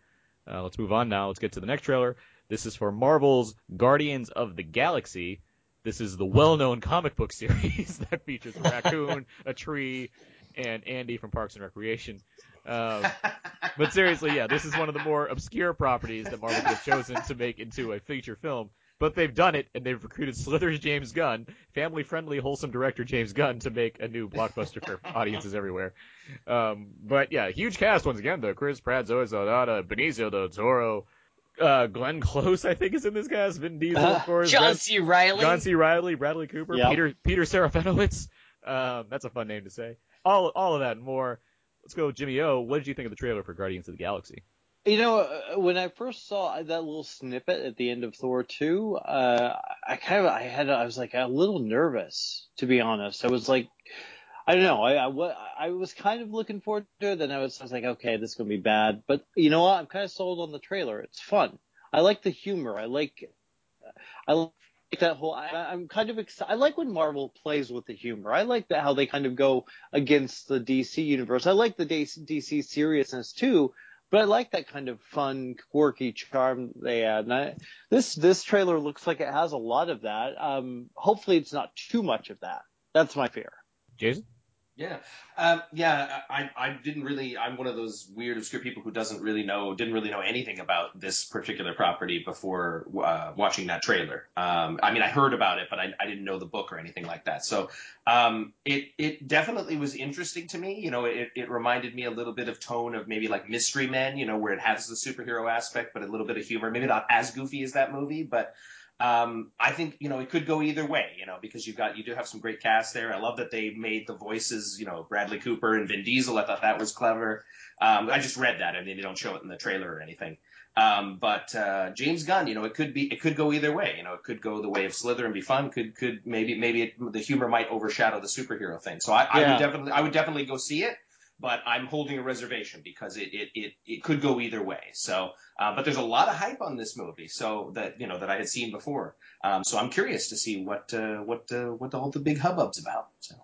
Uh, let's move on now. Let's get to the next trailer. This is for Marvel's Guardians of the Galaxy. This is the well-known comic book series that features a raccoon, a tree, and Andy from Parks and Recreation. Um, but seriously, yeah, this is one of the more obscure properties that Marvel could have chosen to make into a feature film. But they've done it, and they've recruited Slither's James Gunn, family-friendly, wholesome director James Gunn, to make a new blockbuster for audiences everywhere. Um, but yeah, huge cast once again, though. Chris Pratt, Zoe Saldana, Benicio del Toro, uh, Glenn Close, I think, is in this cast. Vin Diesel, of course. John Brad- C. Reilly. John C. Reilly, Bradley Cooper, Yep. Peter Peter Serafinowicz. Um, that's a fun name to say. All all of that and more. Let's go, Jimmy O. What did you think of the trailer for Guardians of the Galaxy? You know, uh, when I first saw that little snippet at the end of Thor 2, uh, I kind of, I had, I was like a little nervous, to be honest. I was like, I don't know, I, I, I was kind of looking forward to it, then I was, I was like, okay, this is going to be bad. But you know what? I'm kind of sold on the trailer. It's fun. I like the humor. I like, I that whole, I, I'm kind of excited. I like when Marvel plays with the humor. I like that how they kind of go against the DC universe. I like the DC DC seriousness too, but I like that kind of fun, quirky charm they add. And I, this this trailer looks like it has a lot of that. Um, hopefully, it's not too much of that. That's my fear. Jason? Yeah, um, yeah. I, I didn't really. I'm one of those weird, obscure people who doesn't really know, didn't really know anything about this particular property before uh, watching that trailer. Um, I mean, I heard about it, but I, I didn't know the book or anything like that. So um, it it definitely was interesting to me. You know, it, it reminded me a little bit of tone of maybe like Mystery Men. You know, where it has the superhero aspect, but a little bit of humor. Maybe not as goofy as that movie, but um, I think you know it could go either way, you know, because you've got you do have some great cast there. I love that they made the voices, you know, Bradley Cooper and Vin Diesel. I thought that was clever. Um, I just read that. I mean, they don't show it in the trailer or anything. Um, but uh, James Gunn, you know, it could be it could go either way. You know, it could go the way of Slither and be fun. Could could maybe maybe it, the humor might overshadow the superhero thing. So I, I would definitely I would definitely go see it. But I'm holding a reservation because it it it, it could go either way. So, uh, but there's a lot of hype on this movie, so that you know that I had seen before. Um, so I'm curious to see what uh, what uh, what the whole the big hubbub's about. So.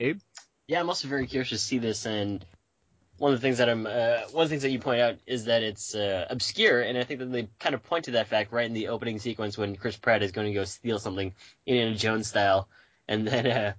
Abe? Yeah, I'm also very curious to see this, and one of the things that I'm, uh, one of the things that you point out is that it's uh, obscure, and I think that they kind of point to that fact right in the opening sequence when Chris Pratt is going to go steal something in Indiana Jones style, and then uh,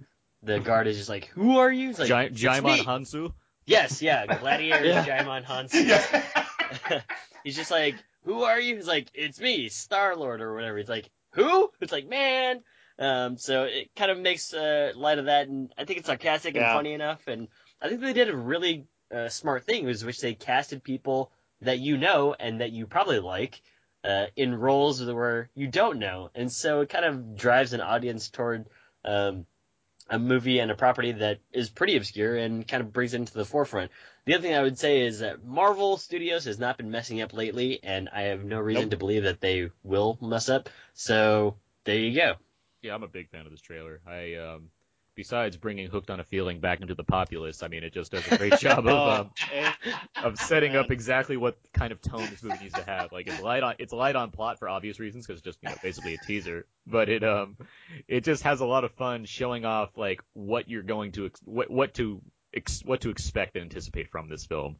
the guard is just like, "Who are you?" It's like, Jai- Djimon me." Hounsou? Yes, yeah, Gladiator Yeah. Djimon Hounsou. He's just like, "Who are you?" He's like, "It's me, Star Lord or whatever." He's like, "Who?" It's like, "Man." Um, so it kind of makes uh, light of that, and I think it's sarcastic and funny enough. And I think they did a really uh, smart thing, was which they casted people that you know and that you probably like uh, in roles where you don't know, and so it kind of drives an audience toward um, a movie and a property that is pretty obscure and kind of brings it into the forefront. The other thing I would say is that Marvel Studios has not been messing up lately, and I have no reason Nope. to believe that they will mess up. So there you go. Yeah, I'm a big fan of this trailer. I um, besides bringing "Hooked on a Feeling" back into the populace, I mean, it just does a great job of um, of setting up exactly what kind of tone this movie needs to have. Like it's light on it's light on plot for obvious reasons because it's just you know basically a teaser, but it um it just has a lot of fun showing off like what you're going to ex- what what to ex- what to expect and anticipate from this film.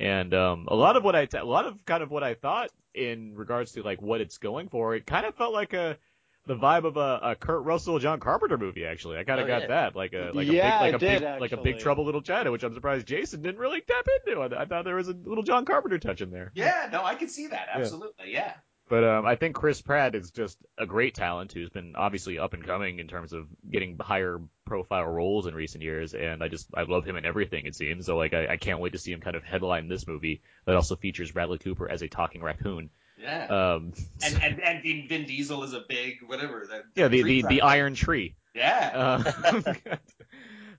And um, a lot of what I t- a lot of kind of what I thought in regards to like what it's going for, it kind of felt like a the vibe of a, a Kurt Russell John Carpenter movie. Actually, I kind of Oh, got yeah. that like a like Yeah, a I big like a did, big like a. Big Trouble Little China, which I'm surprised Jason didn't really tap into. I, I thought there was a little John Carpenter touch in there. Yeah, no, I can see that absolutely. Yeah. But um, I think Chris Pratt is just a great talent who's been obviously up and coming in terms of getting higher profile roles in recent years, and I just I love him in everything it seems. So like I, I can't wait to see him kind of headline this movie that also features Bradley Cooper as a talking raccoon. Yeah. Um, and, and and Vin Vin Diesel is a big whatever. The, yeah, the the, the. Iron Tree. Yeah. Uh,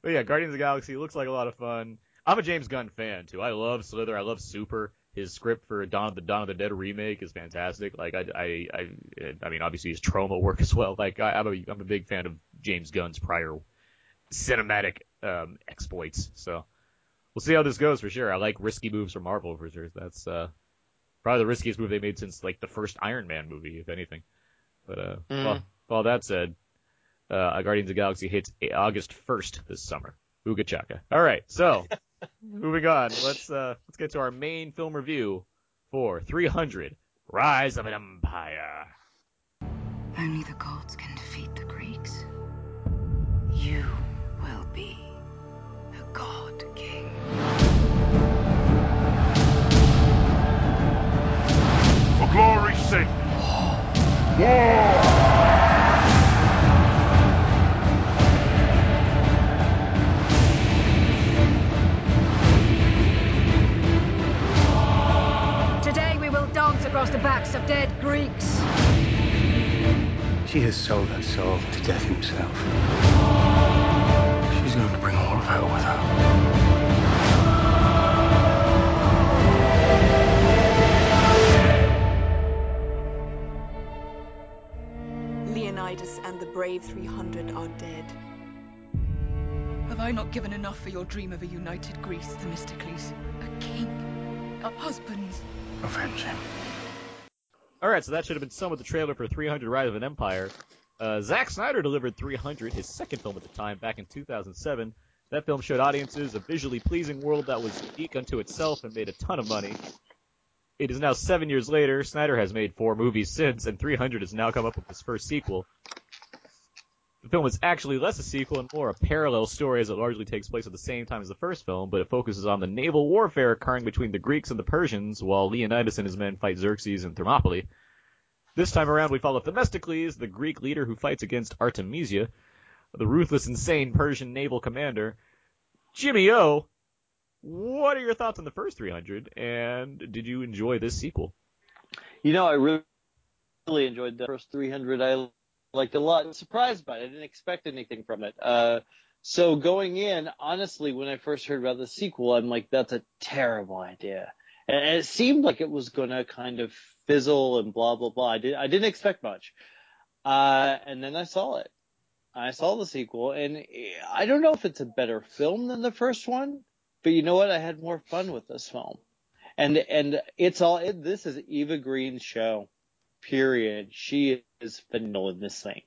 but yeah, Guardians of the Galaxy looks like a lot of fun. I'm a James Gunn fan too. I love Slither. I love Super. His script for Dawn of the Dawn of the Dead remake is fantastic. Like I, I, I, I mean, obviously his trauma work as well. Like I, I'm a, I'm a big fan of James Gunn's prior cinematic um, exploits. So we'll see how this goes for sure. I like risky moves from Marvel for sure. That's uh, probably the riskiest move they made since like the first Iron Man movie, if anything. But uh, Mhm. well, with all that said, uh, Guardians of the Galaxy hits August 1st this summer. Ooga chaka. All right, so moving on. Let's uh, let's get to our main film review for 300: Rise of an Empire. Only the gods can defeat the Greeks. You glory's sake. Today we will dance across the backs of dead Greeks. She has sold her soul to death himself. She's going to bring all of hell with her. Leonidas and the brave 300 are dead. Have I not given enough for your dream of a united Greece, Themistocles? A king, a husband. Avenge him. All right, so that should have been some of the trailer for 300: Rise of an Empire. Uh, Zack Snyder delivered 300, his second film at the time, back in 2007. That film showed audiences a visually pleasing world that was unique unto itself and made a ton of money. It is now seven years later. Snyder has made four movies since, and 300 has now come up with his first sequel. The film is actually less a sequel and more a parallel story as it largely takes place at the same time as the first film, but it focuses on the naval warfare occurring between the Greeks and the Persians, while Leonidas and his men fight Xerxes and Thermopylae. This time around, we follow Themistocles, the Greek leader who fights against Artemisia, the ruthless, insane Persian naval commander. Jimmy O, what are your thoughts on the first 300, and did you enjoy this sequel? You know, I really, enjoyed the first 300. I liked a lot. I surprised by it. I didn't expect anything from it. Uh, so going in, honestly, when I first heard about the sequel, I'm like, that's a terrible idea. And it seemed like it was going to kind of fizzle and blah, blah, blah. I, did, I didn't expect much. Uh, and then I saw it. I saw the sequel, and I don't know if it's a better film than the first one, But you know what? I had more fun with this film, and and it's all. It, this is Eva Green's show. Period. She is phenomenal in this thing.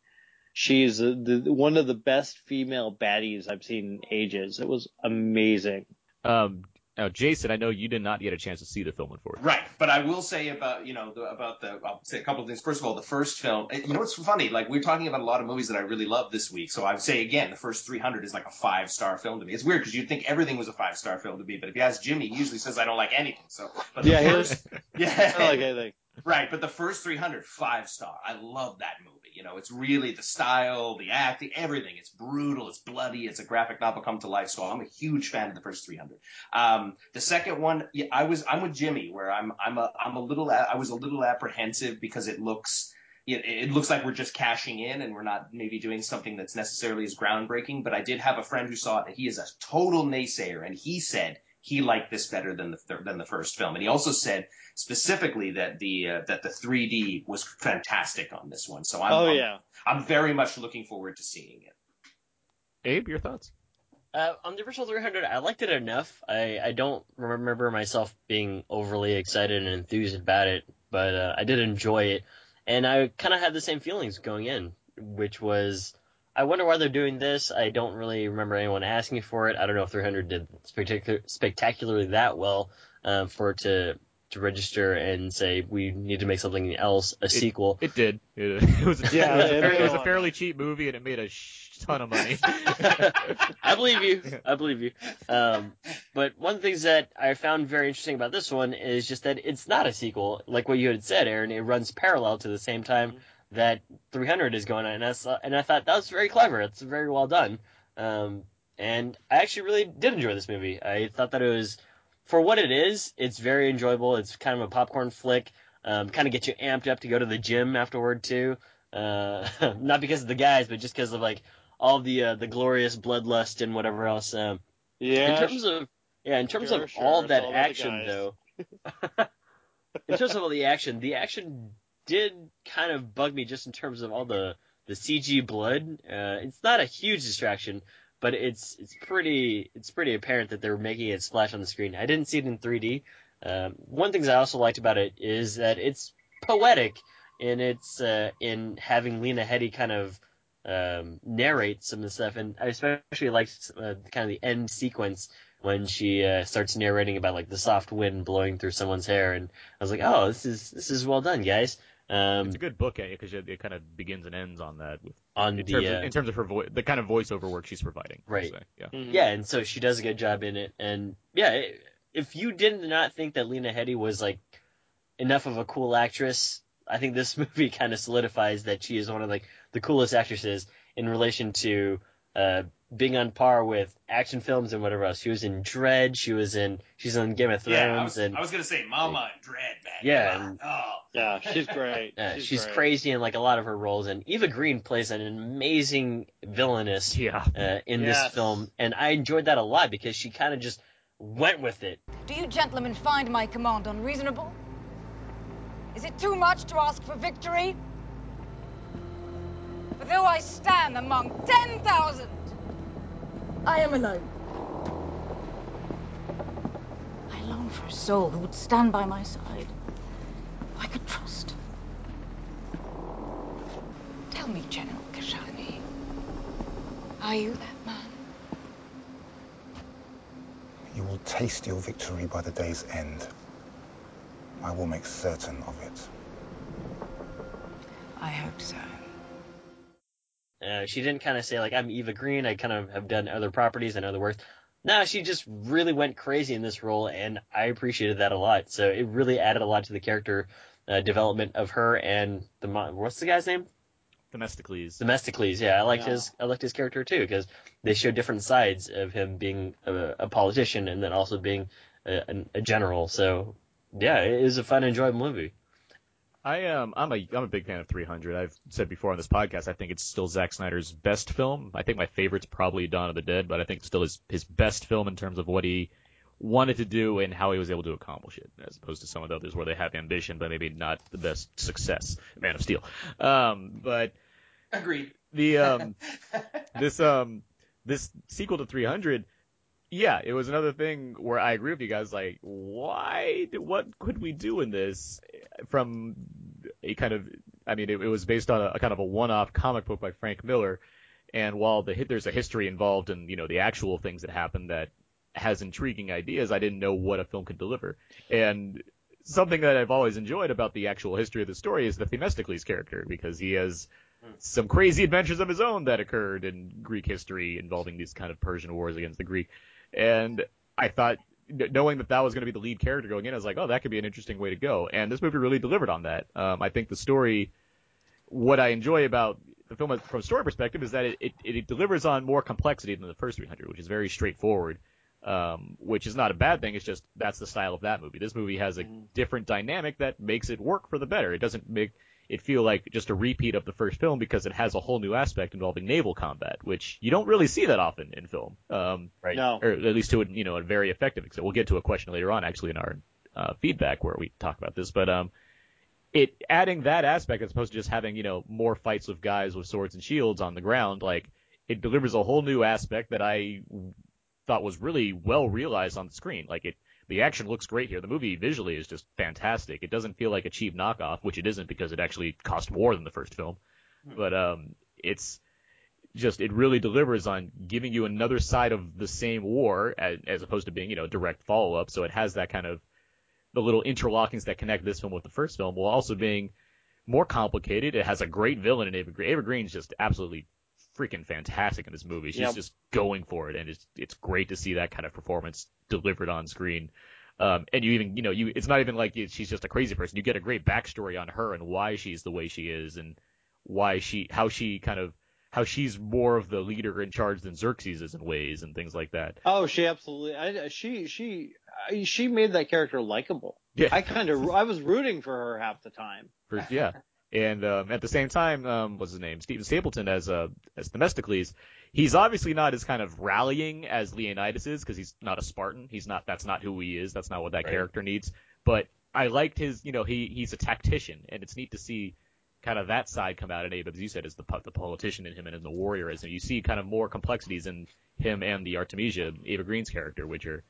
She's the, one of the best female baddies I've seen in ages. It was amazing. Um, now, Jason, I know you did not get a chance to see the film, unfortunately. Right, but I will say about you know the, about the I'll say a couple of things. First of all, the first film. You know what's funny? Like we're talking about a lot of movies that I really love this week. So I would say again, the first 300 is like a five star film to me. It's weird because you'd think everything was a five star film to me, but if you ask Jimmy, he usually says I don't like anything. So, but the Yeah, first, yeah, I don't like anything. Right, but the first 300, five star. I love that movie. You know, it's really the style, the acting, everything. It's brutal, it's bloody, it's a graphic novel come to life. So I'm a huge fan of the first 300. Um, the second one, yeah, I was, I'm with Jimmy, where I'm, I'm a, I'm a little, I was a little apprehensive because it looks, it, it looks like we're just cashing in and we're not maybe doing something that's necessarily as groundbreaking. But I did have a friend who saw it, he is a total naysayer, and he said he liked this better than the than the first film, and he also said specifically that the uh, that the 3D was fantastic on this one. So I'm, Oh, I'm, yeah. I'm very much looking forward to seeing it. Abe, your thoughts? Uh, on the original 300, I liked it enough. I, I don't remember myself being overly excited and enthused about it, but uh, I did enjoy it. And I kind of had the same feelings going in, which was, I wonder why they're doing this. I don't really remember anyone asking for it. I don't know if 300 did spectacular, spectacularly that well uh, for it to to register and say we need to make something else a sequel. It did. It, it was. A, Yeah, it, was a, it fair- it was a fairly cheap movie, and it made a sh- ton of money. I believe you. I believe you. Um, but one of the things that I found very interesting about this one is just that it's not a sequel, like what you had said, Aaron. It runs parallel to the same time that 300 is going on, and I, saw, and I thought that was very clever. It's very well done. Um, and I actually really did enjoy this movie. I thought that it was, for what it is, it's very enjoyable. It's kind of a popcorn flick. Um, kind of get you amped up to go to the gym afterward too. Uh, not because of the guys, but just because of like all the uh, the glorious bloodlust and whatever else. Um, Yeah, In terms of yeah, in terms sure, of sure, all that all action though, in terms of all the action, the action did kind of bug me just in terms of all the the CG blood. Uh, it's not a huge distraction, but it's it's pretty it's pretty apparent that they're making it splash on the screen. I didn't see it in 3D. Um, one thing I also liked about it is that it's poetic in its uh, in having Lena Headey kind of um, narrate some of the stuff, and I especially liked uh, kind of the end sequence when she uh, starts narrating about like the soft wind blowing through someone's hair, and I was like, oh, this is this is well done, guys. Um, it's a good book because it kind of begins and ends on that. With, On in the, terms, uh, of, in terms of her voice, the kind of voiceover work she's providing. Right. se, Yeah. Yeah, and so she does a good job in it. And yeah, it- if you did not think that Lena Headey was like enough of a cool actress, I think this movie kind of solidifies that she is one of like the coolest actresses in relation to uh, being on par with action films and whatever else. She was in Dredd. She was in. She's on Game of Thrones. Yeah, I was, and I was gonna say Mama and Dredd, man. Yeah, and- Oh. Yeah, she's great. Uh, she's she's great. crazy in like a lot of her roles, and Eva Green plays an amazing villainess yeah. uh, in Yes. this film, and I enjoyed that a lot because she kind of just went with it. Do you gentlemen find my command unreasonable? Is it too much to ask for victory? For though I stand among 10,000, I am alone. I long for a soul who would stand by my side, who I could trust. Tell me, General Kashani, are you that man? You will taste your victory by the day's end. I will make certain of it. I hope so. Uh, she didn't kind of say like I'm Eva Green. I kind of have done other properties. I know the worst. No, she just really went crazy in this role, and I appreciated that a lot. So it really added a lot to the character uh, development of her and the what's the guy's name? Themistocles. Themistocles. Yeah, I liked Yeah. his I liked his character too because they showed different sides of him being a, a politician and then also being a, a general. So yeah, it was a fun, enjoyable movie. I um I'm a I'm a big fan of 300. I've said before on this podcast I think it's still Zack Snyder's best film. I think my favorite's probably Dawn of the Dead, but I think it's still his his best film in terms of what he wanted to do and how he was able to accomplish it, as opposed to some of the others where they have ambition but maybe not the best success. Man of Steel. Um, but Agreed. the um this um this sequel to 300 yeah, it was another thing where I agree with you guys. Like, why? What could we do in this eh, from a kind of? I mean, it, it was based on a, a, kind of a one-off comic book by Frank Miller, and while the there's a history involved in you know the actual things that happened that has intriguing ideas, I didn't know what a film could deliver. And something that I've always enjoyed about the actual history of the story is the Themistocles character because he has some crazy adventures of his own that occurred in Greek history involving these kind of Persian wars against the Greek. And I thought, knowing that that was going to be the lead character going in, I was like, oh, that could be an interesting way to go. And this movie really delivered on that. Um, I think the story, what I enjoy about the film from a story perspective is that it, it, it delivers on more complexity than the first 300, which is very straightforward. Um, which is not a bad thing. It's just that's the style of that movie. This movie has a different dynamic that makes it work for the better. It doesn't make it feel like just a repeat of the first film because it has a whole new aspect involving naval combat, which you don't really see that often in film. Um, right. No. Or at least to a, you know, a very effective extent. We'll get to a question later on actually in our, uh, feedback where we talk about this, but, um, it, adding that aspect as opposed to just having, you know, more fights with guys with swords and shields on the ground, like, it delivers a whole new aspect that I thought was really well realized on the screen. Like it, the action looks great here. The movie visually is just fantastic. It doesn't feel like a cheap knockoff, which it isn't because it actually cost more than the first film. But um, it's just it really delivers on giving you another side of the same war as, as opposed to being you know direct follow up. So it has that kind of the little interlockings that connect this film with the first film, while also being more complicated. It has a great villain in Eva Green. Eva Green's just absolutely freaking fantastic in this movie. She's Yep. just going for it, and it's it's great to see that kind of performance delivered on screen. Um, and you even, you know, you it's not even like she's just a crazy person. You get a great backstory on her and why she's the way she is, and why she, how she kind of, how she's more of the leader in charge than Xerxes is in ways and things like that. Oh, she absolutely. I, she she she made that character likable. Yeah. I kind of I was rooting for her half the time. For, yeah. And um, at the same time, um, what's his name? Stephen Stapleton as uh, as Themistocles. He's obviously not as kind of rallying as Leonidas is because he's not a Spartan. He's not. That's not who he is. That's not what that Right. character needs. But I liked his. You know, he he's a tactician, and it's neat to see kind of that side come out in Abe, as you said, as the the politician in him and in the warrior is, and you see kind of more complexities in him and the Artemisia, Eva Green's character, which are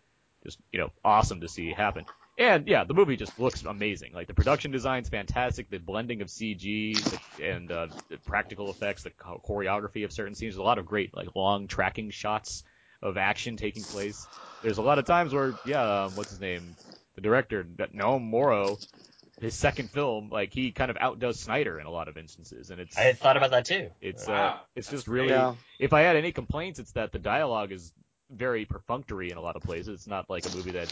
just you know awesome to see happen. And yeah, the movie just looks amazing. Like the production design's fantastic, the blending of CG and uh, the practical effects, the choreography of certain scenes. There's a lot of great like long tracking shots of action taking place. There's a lot of times where yeah, um, what's his name, the director Noam Murro, his second film, like he kind of outdoes Snyder in a lot of instances, and it's I had thought about that too. it's Wow. uh, it's That's just really. Yeah. If I had any complaints, it's that the dialogue is very perfunctory in a lot of places. It's not like a movie that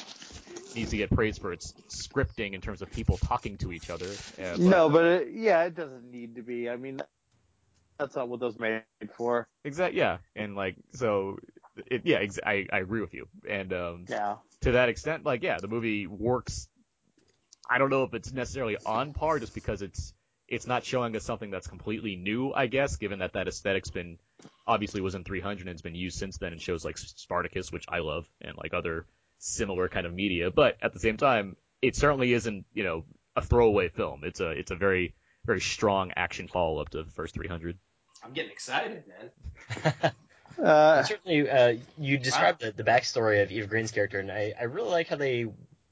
needs to get praised for its scripting in terms of people talking to each other. Uh, but- No, but it, yeah, it doesn't need to be. I mean, that's not what those made for. Exactly. Yeah, and like so, it, yeah, ex- I I agree with you. And um, Yeah. to that extent, like yeah, the movie works. I don't know if it's necessarily on par, just because it's it's not showing us something that's completely new. I guess, given that that aesthetic's been obviously was in 300 and it's been used since then in shows like Spartacus, which I love, and like other similar kind of media. But at the same time, it certainly isn't you know a throwaway film. It's a it's a very very strong action follow up to the first 300. I'm getting excited, man. Uh, certainly, uh, you described the, the backstory of Eva Green's character, and I, I really like how they,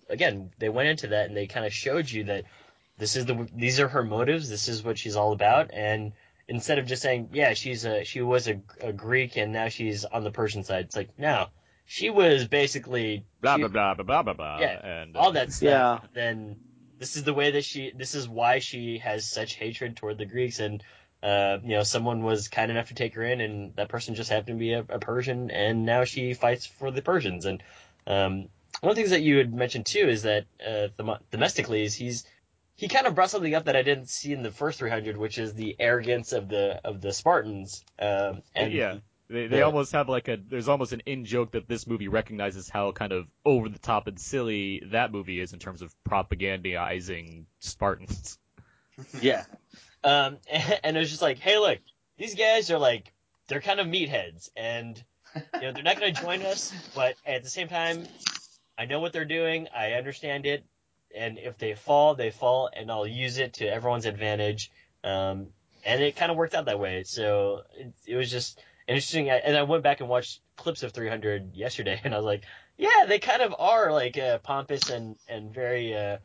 again, they went into that and they kind of showed you that this is the these are her motives, this is what she's all about, and instead of just saying, yeah, she's a she was a, a Greek and now she's on the Persian side, it's like no, she was basically Blah she- blah blah blah blah blah blah. Yeah, and, uh, all that stuff. Yeah. Then this is the way that she. This is why she has such hatred toward the Greeks, and uh, you know, someone was kind enough to take her in, and that person just happened to be a, a Persian, and now she fights for the Persians. And um, one of the things that you had mentioned too is that uh, Them- Themistocles, he's he kind of brought something up that I didn't see in the first 300, which is the arrogance of the of the Spartans. Um, and yeah. They, they Yeah. almost have like a there's almost an in joke that this movie recognizes how kind of over the top and silly that movie is in terms of propagandizing Spartans. Yeah. Um, and it was just like, hey, look, these guys are like, they're kind of meatheads, and you know they're not going to join us, but at the same time, I know what they're doing, I understand it, and if they fall, they fall, and I'll use it to everyone's advantage. Um, and it kind of worked out that way. So it, it was just, interesting. I- And I went back and watched clips of 300 yesterday, and I was like, yeah, they kind of are like uh, pompous and and very uh,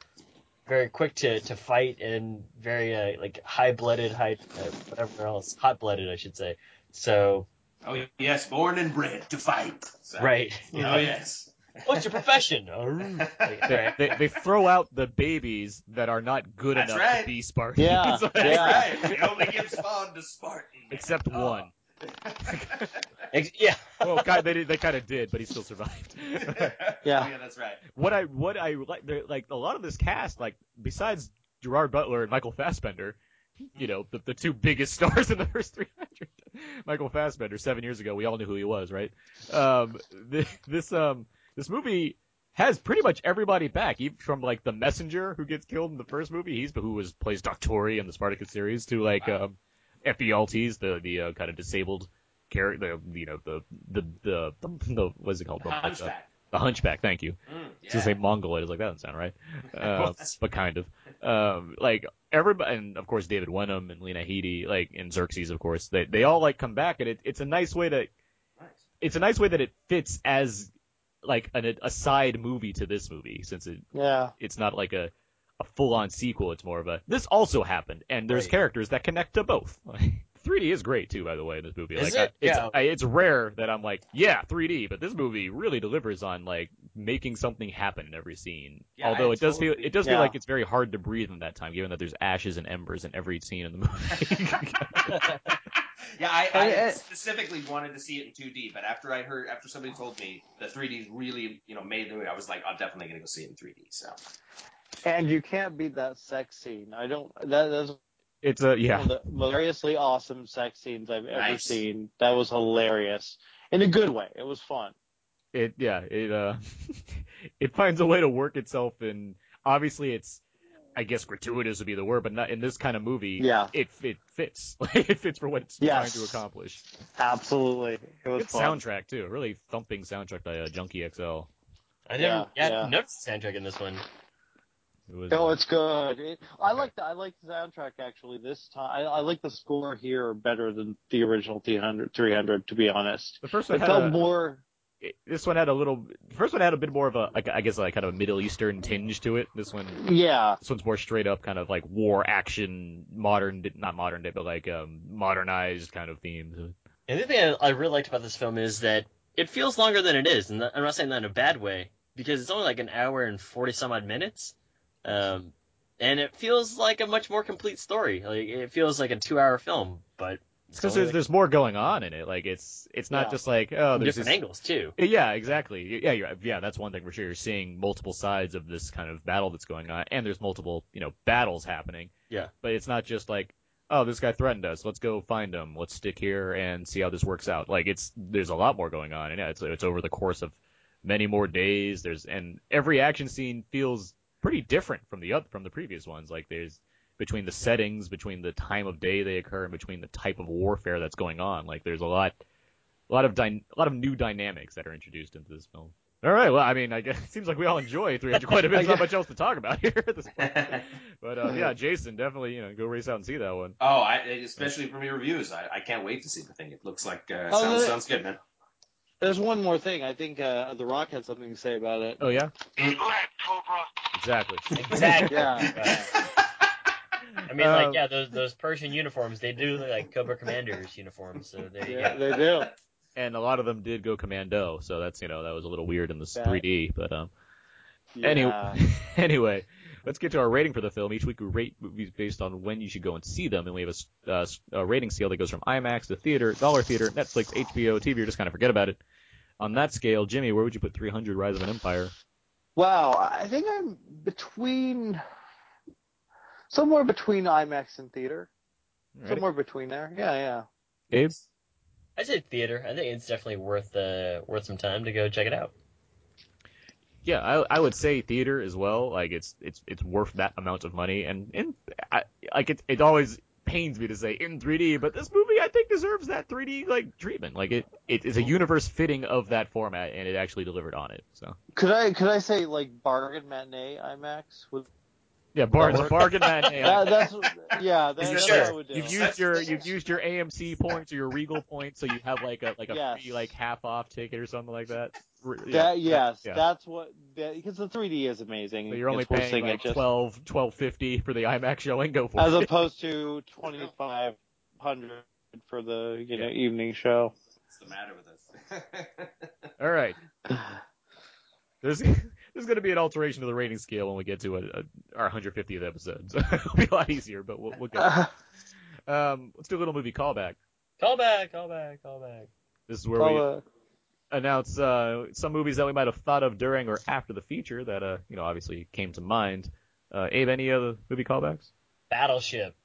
very quick to, to fight and very uh, like high blooded, high uh, whatever else, hot blooded, I should say. So Oh yes, born and bred to fight. So- right. Oh yes. What's your profession? Like, They, they, they throw out the babies that are not good That's enough right. to be Spartans. Yeah, Like, yeah. Right. They only give spawn to Spartan. Except Oh. one. Yeah. Well, kind they did- they kind of did, but he still survived. Yeah. Yeah, that's right. what I what I like like a lot of this cast like besides Gerard Butler and Michael Fassbender, you know the the two biggest stars in the first 300. Michael Fassbender seven years ago we all knew who he was, right? Um, th- this um this movie has pretty much everybody back, even from like the messenger who gets killed in the first movie, he's who was plays Doctore in the Spartacus series, to like um Ephialtes, the the uh, kind of disabled character, the you know the the the, the, the what's it called? The- Hunchback. the Hunchback, thank you. Mm, was gonna say Mongoloid. I was like, that doesn't sound right. Uh, but kind of. Um, like everybody, and of course David Wenham and Lena Headey, like and Xerxes, of course. They they all like come back, and it, it's a nice way to. It's a nice way that it fits as like an, a side movie to this movie, since it Yeah. it's not like a a full on sequel. It's more of a this also happened, and there's Right. characters that connect to both. 3D is great too, by the way, in this movie. Is like, I- it? it's, Yeah. I, it's rare that I'm like, yeah, 3D, but this movie really delivers on like making something happen in every scene. Yeah, Although I it does feel it does feel like it's very hard to breathe in that time, given that there's ashes and embers in every scene in the movie. Yeah, I, And I it- specifically wanted to see it in 2D, but after I heard, after somebody told me the 3D really, you know, made the movie, I was like, I'm definitely gonna go see it in 3D. So And you can't beat that sex scene. I don't. That, that's it's a yeah. one of the hilariously awesome sex scenes I've ever Nice. seen. That was hilarious in a good way. It was fun. it yeah it uh it finds a way to work itself in obviously it's I guess gratuitous would be the word, but not in this kind of movie. Yeah. it it fits. it fits for what it's Yes. trying to accomplish. Absolutely, it was Good fun. soundtrack too, really thumping soundtrack by uh, Junkie XL. I never Yeah, yeah, yeah. noticed the soundtrack in this one. It was, Oh, uh, it's good. It, I like the I like the soundtrack actually this time. I, I like the score here better than the original 300, 300 to be honest. the first one It had felt a, more. It- this one had a little. The first one had a bit more of a, like, I guess, like kind of a Middle Eastern tinge to it. This one, Yeah, this one's more straight up kind of like war action, modern, not modern day, but like um, modernized kind of themes. And the thing I, I really liked about this film is that it feels longer than it is, and I'm not saying that in a bad way, because it's only like an hour and forty some odd minutes, um, and it feels like a much more complete story. Like it feels like a two hour film, but it's Because there's, there's more going on in it. Like it's it's not Yeah. just like oh there's different this, angles too. Yeah, exactly. Yeah, you're, yeah, that's one thing for sure. You're seeing multiple sides of this kind of battle that's going on, and there's multiple, you know, battles happening. Yeah. But it's not just like, oh, this guy threatened us. Let's go find him. Let's stick here and see how this works out. Like it's there's a lot more going on, and yeah, it's it's over the course of many more days. There's and every action scene feels pretty different from the other from the previous ones. Like there's between the settings, between the time of day they occur, and between the type of warfare that's going on. Like there's a lot, a lot of dy- a lot of new dynamics that are introduced into this film. All right, well, I mean, I guess it seems like we all enjoy 300 quite a bit. There's not much else to talk about here at this point. But uh, yeah, Jason, definitely, you know, go race out and see that one. Oh, I, especially from your reviews, I, I can't wait to see the thing. It looks like uh, Oh, sounds, sounds good, man. there's one more thing. I think uh, The Rock had something to say about it. Oh yeah, Eat lead, Cobra. exactly. Exactly. Yeah. I mean, like Um, yeah, those those Persian uniforms, they do look like Cobra Commanders uniforms. So there you Yeah, go. they do. And a lot of them did go commando, so that's you know that was a little weird in this Yeah. 3D. But um, Yeah. Anyway, anyway, let's get to our rating for the film. Each week we rate movies based on when you should go and see them, and we have a, uh, s- a, rating scale that goes from IMAX to theater, dollar theater, Netflix, HBO, TV, or just kind of forget about it. On that scale, Jimmy, where would you put 300: Rise of an Empire? Wow, I think I'm between somewhere between IMAX and theater. Alrighty. Somewhere between there. Yeah, yeah. Abe? I say theater. I think it's definitely worth uh, worth some time to go check it out. Yeah, I, I would say theater as well. Like it's it's it's worth that amount of money, and and I, like it it always pains me to say in 3D, but this movie I think deserves that 3D like treatment. Like it it is a universe fitting of that format, and it actually delivered on it. So Could I could I say like bargain matinee IMAX? Would Yeah, Barnes work? bargain matinee. That, that's yeah. That, You've that's used- what I would do. You've used your you've used your AMC points or your Regal points, so you have like a like a Yes. free like half off ticket or something like that. R- That yes, yeah. that's what because the 3D is amazing. So you're only It's paying seeing it like just- 12 12.50 for the IMAX showing. Go for as it. opposed to twenty five hundred for the you know evening show. What's the matter with us? All right. There's there's going to be an alteration to the rating scale when we get to a, a, our 150th episode, so it'll be a lot easier. But we'll, we'll get. um, let's do a little movie callback. Call back, call back, call back. This is where we announce uh, some movies that we might have thought of during or after the feature that uh, you know obviously came to mind. Uh, Abe, any other movie callbacks? Battleship.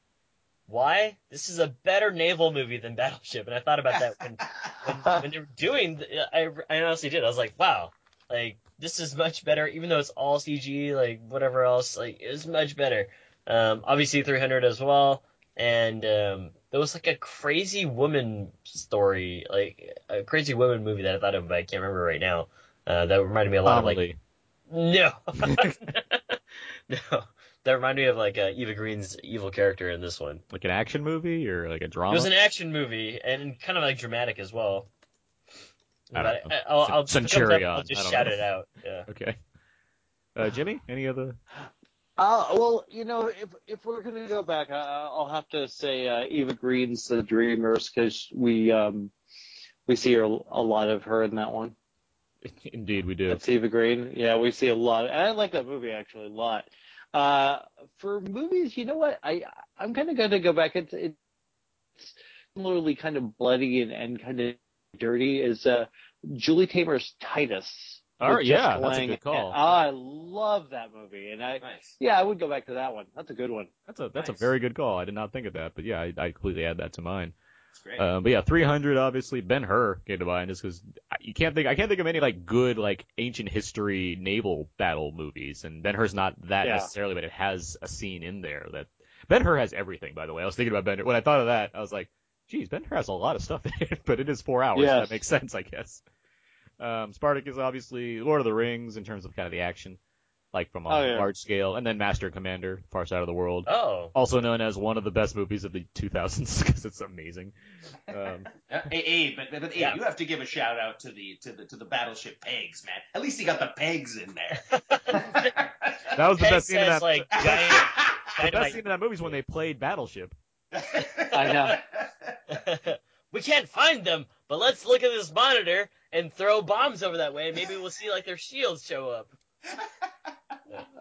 Why? This is a better naval movie than Battleship, and I thought about that when when, when they were doing. The, I I honestly did. I was like, wow, like this is much better, even though it's all CG, like whatever else, like it's much better. Um, obviously 300 as well, and um, there was like a crazy woman story, like a crazy woman movie that I thought of, but I can't remember right now. Uh, that reminded me a lot of like no. no. That reminded me of like uh, Eva Green's evil character in this one. Like an action movie or like a drama. It was an action movie and kind of like dramatic as well. I don't But know. I'll, I'll, if it comes up, Centurion, I'll I just don't shout know. it out. Yeah. Okay. Uh, Jimmy, any other? Uh, well, you know, if if we're gonna go back, I, I'll have to say uh, Eva Green's The Dreamers because we um we see her, a lot of her in that one. Indeed, we do. That's Eva Green. Yeah, we see a lot. And I like that movie actually a lot. Uh, for movies, you know what? I I'm kind of going to go back. It's it's similarly kind of bloody and, and kind of dirty. Is uh Julie Taymor's Titus? All with right, yeah, Jessica that's a good call. And I love that movie, and I yeah, I would go back to that one. That's a good one. That's a that's a very good call. I did not think of that, but yeah, I, I completely add that to mine. That's great. Uh, but yeah, 300 obviously Ben Hur came to mind just because you can't think I can't think of any like good like ancient history naval battle movies, and Ben Hur's not that Yeah. necessarily, but it has a scene in there that Ben Hur has everything. By the way, I was thinking about Ben Hur when I thought of that. I was like, geez, Ben Hur has a lot of stuff in it, but it is four hours. so That makes sense, I guess. Um, Spartacus is obviously Lord of the Rings in terms of kind of the action, like from a Oh, yeah. large scale, and then Master and Commander, Far Side of the World. Oh. Also known as one of the best movies of the 2000s because it's amazing. Um, Uh, hey, Abe, but, but Abe, Yeah. you have to give a shout out to the to the to the battleship pegs, man. At least he got the pegs in there. that was the Peg best scene in that. like the best dynamite. scene in that movie is when they played Battleship. I know. we can't find them, but let's look at this monitor and throw bombs over that way. and Maybe we'll see like their shields show up.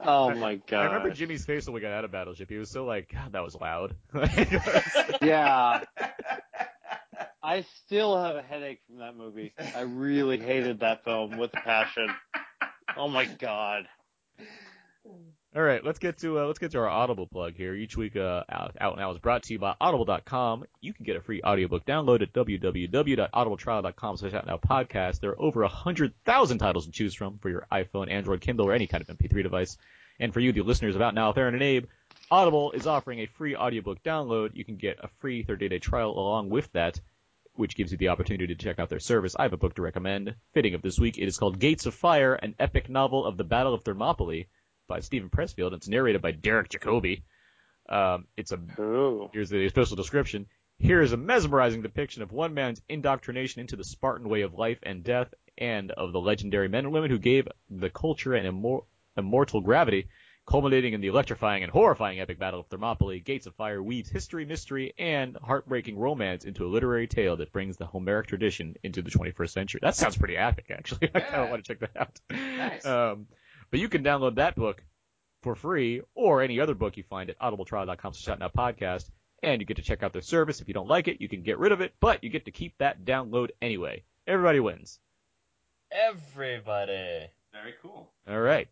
Oh my god. I remember Jimmy's face when we got out of Battleship. He was so like, God, that was loud. Yeah. I still have a headache from that movie. I really hated that film with passion. Oh my god. All right, let's get to uh, let's get to our Audible plug here. Each week, uh, out, out now is brought to you by Audible.com. You can get a free audiobook download at www.audibletrial.com slash out now podcast. There are over hundred thousand titles to choose from for your iPhone, Android, Kindle, or any kind of MP3 device. And for you, the listeners of Out Now, Theron and Abe, Audible is offering a free audiobook download. You can get a free 30-day trial along with that, which gives you the opportunity to check out their service. I have a book to recommend. Fitting of this week, it is called Gates of Fire, an epic novel of the Battle of Thermopylae by Steven Pressfield. and It's narrated by Derek Jacobi. Um, it's a here's the official description. Here is a mesmerizing depiction of one man's indoctrination into the Spartan way of life and death, and of the legendary men and women who gave the culture an immor- immortal gravity, culminating in the electrifying and horrifying epic battle of Thermopylae. Gates of Fire weaves history, mystery, and heartbreaking romance into a literary tale that brings the Homeric tradition into the 21st century. That sounds pretty epic, actually. I kind of want to check that out. Nice. Um, but you can download that book for free or any other book you find at audibletrial.com slash now podcast. And you get to check out their service. If you don't like it, you can get rid of it, but you get to keep that download anyway. Everybody wins. Everybody. Very cool. All right.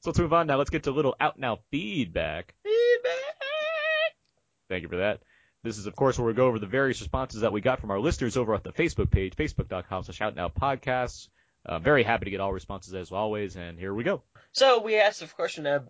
So let's move on now. Let's get to a little out now feedback. Feedback. Thank you for that. This is, of course, where we go over the various responses that we got from our listeners over at the Facebook page, facebook.com slash out now podcasts. Uh, very happy to get all responses as always, and here we go. So we asked, of course, a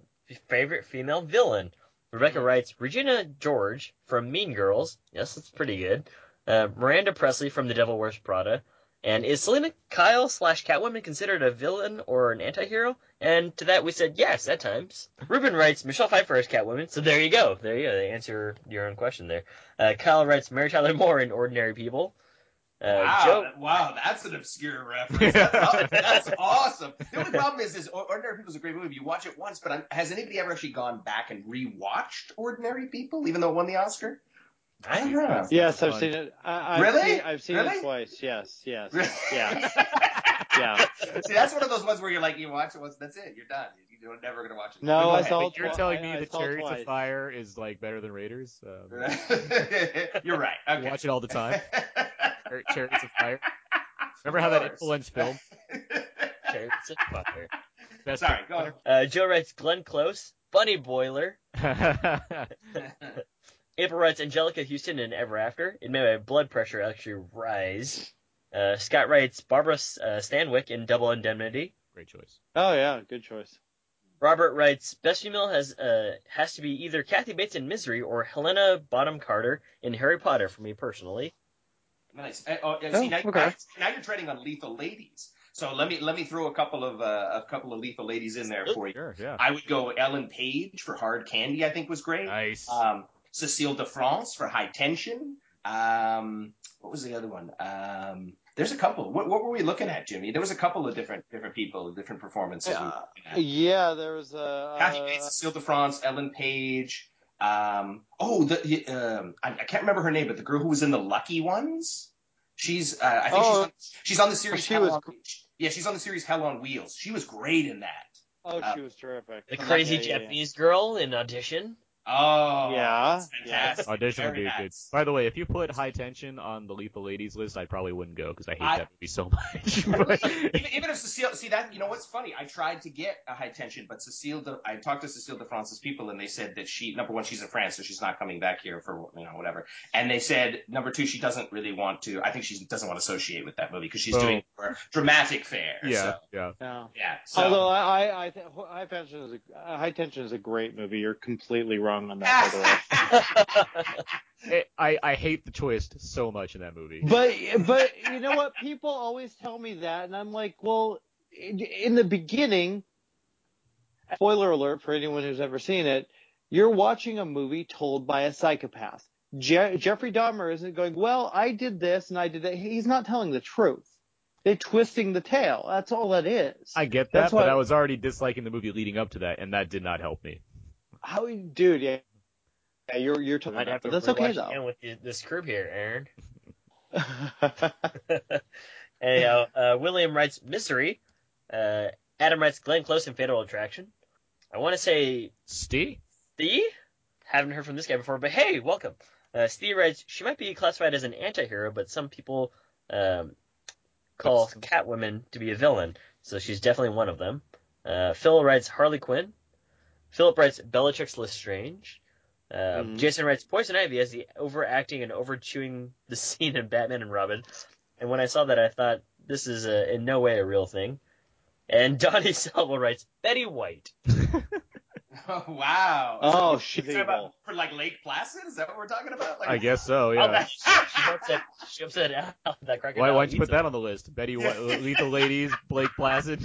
favorite female villain. Rebecca writes Regina George from Mean Girls. Yes, that's pretty good. Uh, Miranda Presley from The Devil Wears Prada, And is Selina Kyle slash Catwoman considered a villain or an anti-hero? And to that we said yes at times. Ruben writes Michelle Pfeiffer as Catwoman, so there you go. There you go. They answer your own question there. Uh, Kyle writes Mary Tyler Moore in Ordinary People. Uh, wow, Joe, that- wow, that's an obscure reference. That's, that's awesome. The only problem is, is Ordinary People is a great movie. You watch it once, but I'm, has anybody ever actually gone back and rewatched Ordinary People, even though it won the Oscar? I don't know. Yes, I've seen it. I, I've Really? Seen, I've seen Really? it twice. Yes, yes, Really? yeah, yeah. See, that's one of those ones where you're like, you watch it once, that's it, you're done. You're never gonna watch it. No, I But saw it You're twi- telling me I that saw it Chariots twice. of Fire is like better than Raiders? Um, You're right. Okay. You watch it all the time. Char- Chariots of Fire. Remember how that course. influenced film? Chariots of Fire. Best Sorry, go. Uh, Joe writes Glenn Close, Bunny Boiler. April writes Anjelica Huston in Ever After. It made my blood pressure actually rise. Uh, Scott writes Barbara uh, Stanwyck in Double Indemnity. Great choice. Oh yeah, good choice. Robert writes Best female has uh, has to be either Kathy Bates in Misery or Helena Bonham Carter in Harry Potter for me personally. Nice. Uh, oh, yeah, Oh, now, okay. now, now you're treading on lethal ladies. So let me let me throw a couple of uh, a couple of lethal ladies in there for you. Sure, yeah. I would go Ellen Page for Hard Candy. I think was great. Nice. Um, Cecile de France for High Tension. Um, what was the other one? Um, there's a couple. What, what were we looking at, Jimmy? There was a couple of different different people, different performances. we were looking at. Yeah, there was a. Kathy uh, Bates, Cecile de France, Ellen Page. Um, oh, the um, I, I can't remember her name, but the girl who was in the Lucky Ones. She's, uh, I think Oh. she's, on, she's on the series. She Hell was on, yeah, she's on the series Hell on Wheels. She was great in that. Oh, Uh, she was terrific. The crazy Yeah, yeah, yeah. Japanese girl in Audition. Oh, Yeah, that's fantastic. Audition would Very be good. By the way, if you put High Tension on the Lethal Ladies list, I probably wouldn't go because I hate I- that movie so much. Really? even, even if Cecile, see that, you know what's funny? I tried to get a high tension, but Cecile, de, I talked to Cecile de France's people, and they said that she, number one, she's in France, so she's not coming back here for you know whatever. And they said number two, she doesn't really want to. I think she doesn't want to associate with that movie because she's Oh. doing more dramatic fare. yeah, so, yeah. Yeah. yeah. So. Although I, I, I think High Tension is a uh, High Tension is a great movie. You're completely wrong on that, by the way. I, eh, I I hate the twist so much in that movie. But but you know what? People always tell me that, and I'm like, well, in, in the beginning, spoiler alert for anyone who's ever seen it, you're watching a movie told by a psychopath. Je- Jeffrey Dahmer isn't going, well, I did this and I did that. He's not telling the truth. They're twisting the tale. That's all that is. I get that, That's but why- I was already disliking the movie leading up to that, and that did not help me. How, dude? Yeah, yeah you're you're totally. I'd have to but that's okay though. with the- this group here, Aaron. Anyhow, uh, William writes Misery. Uh, Adam writes Glenn Close in Fatal Attraction. I want to say Steve. Steve. Haven't heard from this guy before, but hey, welcome. Uh, Steve writes she might be classified as an anti-hero, but some people um, call Catwoman to be a villain, so she's definitely one of them. Uh, Phil writes Harley Quinn. Philip writes Bellatrix Lestrange. Uh, Mhm. Jason writes Poison Ivy as the overacting and overchewing the scene in Batman and Robin. And when I saw that, I thought this is a, in no way a real thing. And Donnie Salvo writes Betty White. Oh, wow. Oh, So, she's is about for like Lake Placid? Is that what we're talking about? Like, I guess so. Oh, Yeah. that, she upset, she upset Al, that crocodile. Why, why'd you eats put that on the list? Betty White, Lethal Ladies, Blake Placid.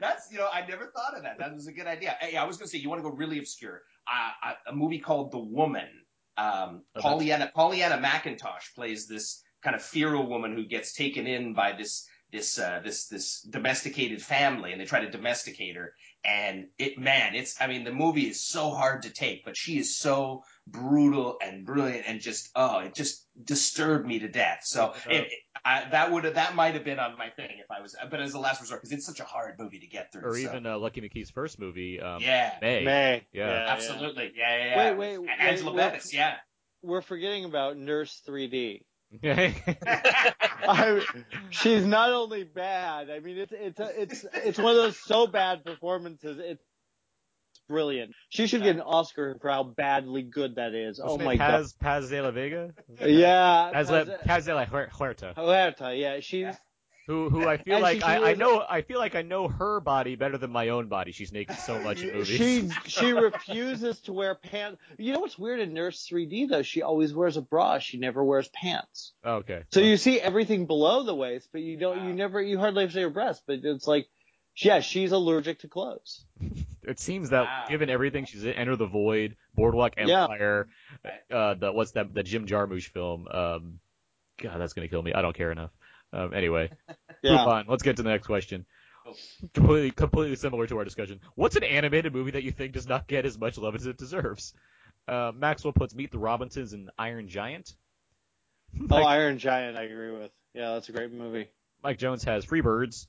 That's you know I never thought of that. That was a good idea. Hey, I was gonna say you want to go really obscure. Uh, a movie called The Woman. Um, Oh, Pollyanna Pollyanna McIntosh plays this kind of feral woman who gets taken in by this this uh, this this domesticated family, and they try to domesticate her. And it man, it's I mean the movie is so hard to take, but she is so brutal and brilliant, and just oh, it just disturbed me to death. So it, it- I, that would have that might have been on my thing if I was, but as a last resort because it's such a hard movie to get through. or so. even uh, Lucky McKee's first movie, um, Yeah. May. May. Yeah. Absolutely. Yeah, yeah, yeah. Wait, wait, And wait, Angela wait. Bettis, yeah. We're forgetting about Nurse 3D. Yeah. I, she's not only bad. I mean, it's it's it's it's one of those so bad performances. It's brilliant. She should get an Oscar for how badly good that is. What's oh my name? god. Paz, Paz de la Vega? Yeah. Paz, Paz- Paz de la Huerta. Huerta, yeah, she's Who who I feel like I, I know I feel like I know her body better than my own body. She's naked so much in movies. She she refuses to wear pants. You know what's weird in Nurse 3D though? She always wears a bra. She never wears pants. okay. So you see everything below the waist, but you don't. You never. You hardly see her breasts. But it's like, yeah, she's allergic to clothes. It seems that given everything she's in, Enter the Void, Boardwalk Yeah. Empire, uh, the what's that the Jim Jarmusch film? Um, God, that's gonna kill me. I don't care enough. Um, anyway, Yeah. move on. Let's get to the next question. Completely, completely similar to our discussion. What's an animated movie that you think does not get as much love as it deserves? Uh, Maxwell puts Meet the Robinsons and Iron Giant. Oh, Iron Giant, I agree with. Yeah, that's a great movie. Mike Jones has Freebirds.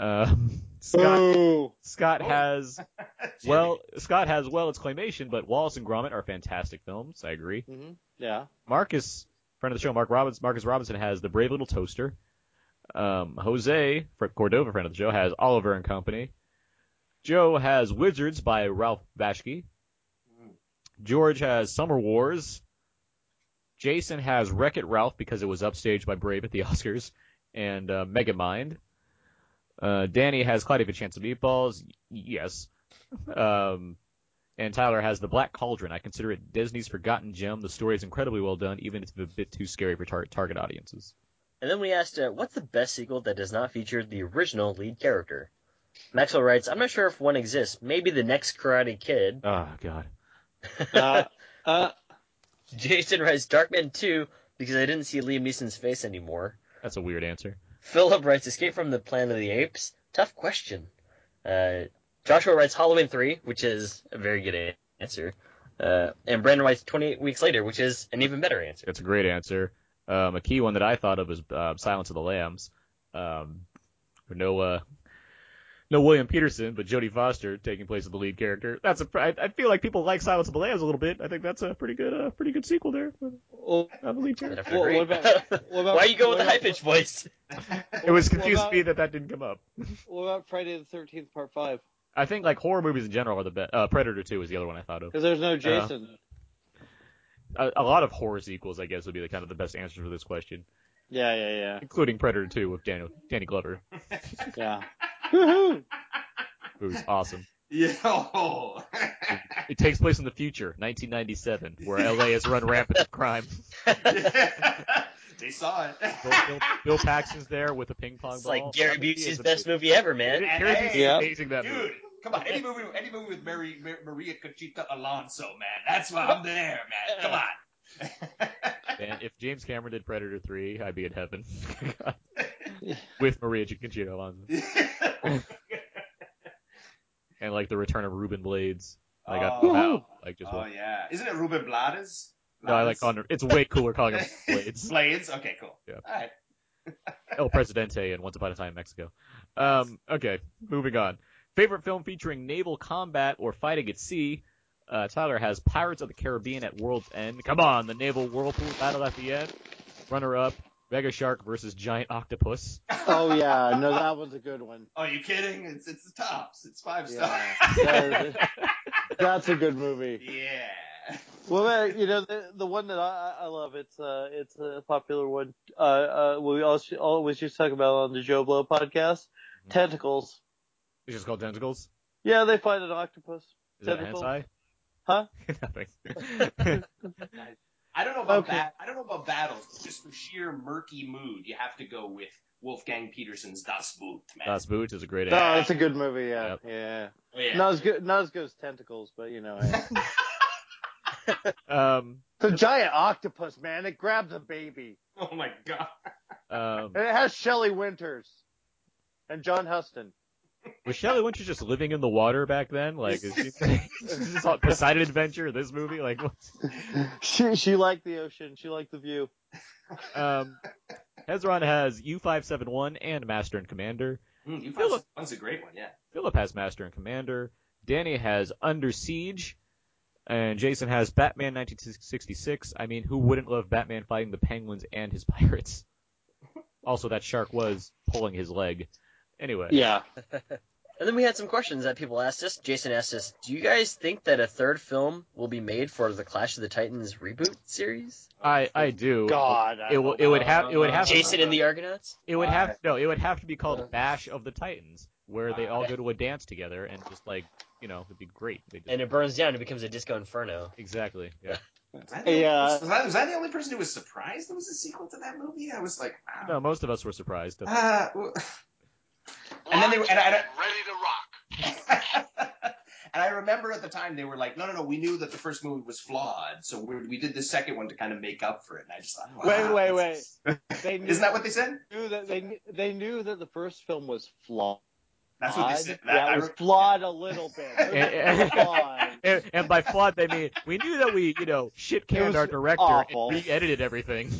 Um, Scott Boo. Scott has well Scott has well it's claymation, but Wallace and Gromit are fantastic films. I agree. hmm Yeah. Marcus, friend of the show, Mark Robbins, Marcus Robinson has The Brave Little Toaster. Um, Jose Cordova, friend of the show, has Oliver and Company. Joe has Wizards by Ralph Bashki. George has Summer Wars. Jason has Wreck It Ralph because it was upstaged by Brave at the Oscars, and uh, Megamind. Uh, Danny has Cloudy with a Chance of Meatballs. Yes. Um, and Tyler has The Black Cauldron. I consider it Disney's forgotten gem. The story is incredibly well done, even if it's a bit too scary for tar- target audiences. And then we asked, uh, what's the best sequel that does not feature the original lead character? Maxwell writes, I'm not sure if one exists. Maybe the next Karate Kid. Oh, God. Uh, uh, Jason writes, Darkman 2, because I didn't see Liam Neeson's face anymore. That's a weird answer. Philip writes, Escape from the Planet of the Apes. Tough question. Uh, Joshua writes Halloween 3, which is a very good answer. Uh, and Brandon writes 28 Weeks Later, which is an even better answer. It's a great answer. Um, a key one that I thought of was uh, Silence of the Lambs. Um, no, uh, no William Petersen, but Jodie Foster taking place as the lead character. That's a. I, I feel like people like Silence of the Lambs a little bit. I think that's a pretty good, uh, pretty good sequel there. well, Not the lead character. what, what about, what about Why you go with the high about- pitched voice? It was what confusing about- me that that didn't come up. What about Friday the Thirteenth Part Five? I think like horror movies in general are the best. Uh, Predator 2 is the other one I thought of. Because there's no Jason. A, a lot of horror sequels, I guess, would be the kind of the best answer for this question, yeah, yeah, yeah, including Predator 2 with Daniel Danny Glover, yeah. Woohoo! who's awesome. Yeah. oh. It takes place in the future, 1997, where LA has run rampant with crime. they saw it. Bill, Bill, Bill Paxton's there with a ping pong It's ball. like Gary That movie Busey's best amazing. movie ever, man. And Gary hey, Busey's Yeah. amazing that movie. Dude, come on, any movie, any movie with Mary, Mar- Maria Conchita Alonso, man. That's why I'm there, man. Come on. Man, if James Cameron did Predator 3, I'd be in heaven. with Maria Conchita Alonso. and like the return of Ruben Blades. Like I Oh. out, like just oh yeah, isn't it Ruben Blades? No, I like calling It's way cooler calling him Blades. Blades. Okay, cool. Yeah. All right. El Presidente and Once Upon a Time in Mexico. Um, okay, moving on. Favorite film featuring naval combat or fighting at sea? Uh, Tyler has Pirates of the Caribbean at World's End. Come on, the naval whirlpool battle at the end. Runner up, Mega Shark versus Giant Octopus. Oh yeah, no, that was a good one. Oh, you kidding? It's it's the tops. It's five Yeah, stars. that- that's a good movie. yeah. Well, you know the the one that I, I love. It's uh it's a popular one. Uh, uh we always always used to talk about on the JoBlo podcast. Tentacles. It's just called Tentacles. Yeah, they fight an octopus. Is that Tentacles. hentai? Huh? Nothing. I don't know about Okay. bat- I don't know about battles. but Just for sheer murky mood, you have to go with Wolfgang Petersen's Das Boot, man. Das Boot is a great No, answer. it's a good movie. Yeah, Yep. yeah. Oh, yeah. Not as good, not as good as Tentacles, but you know, hey. Um, it's a giant octopus, man. It grabs a baby, Oh my god. um, and it has Shelley Winters and John Huston. was Shelley Winters just living in the water back then? Like, is, she, is this all Poseidon Adventure? This movie? Like, what's, She she liked the ocean. She liked the view. um, Hezron has U571 and Master and Commander. Mm, you Philip- one's a great one, yeah. Philip has Master and Commander. Danny has Under Siege. And Jason has Batman 1966. I mean, who wouldn't love Batman fighting the penguins and his pirates? Also, that shark was pulling his leg. Anyway. Yeah. And then we had some questions that people asked us. Jason asked us, "Do you guys think that a third film will be made for the Clash of the Titans reboot series?" I I do. God, I it will. It would have. It would have. Jason and the Argonauts. It would have no. It would have to be called uh. Bash of the Titans, where they all go to a dance together and just like you know, it'd be great. Just, And it burns down. It becomes a disco inferno. exactly. Yeah. Was I, Hey, the, uh, was, I, was I the only person who was surprised there was a sequel to that movie? I was like, wow. No, most of us were surprised. Uh, well- and then they were, and I, and I- Ready to rock. and I remember at the time they were like, no, no, no, we knew that the first movie was flawed, so we we did the second one to kind of make up for it. And I just thought, wow, Wait, wait, wait. is- They knew, Isn't that what they said? knew that they they knew that the first film was flawed. That's what they said. That- yeah, I was re- flawed a little bit. It was flawed. and, and by flawed they mean we knew that we you know shit canned our director awful. and re-edited everything.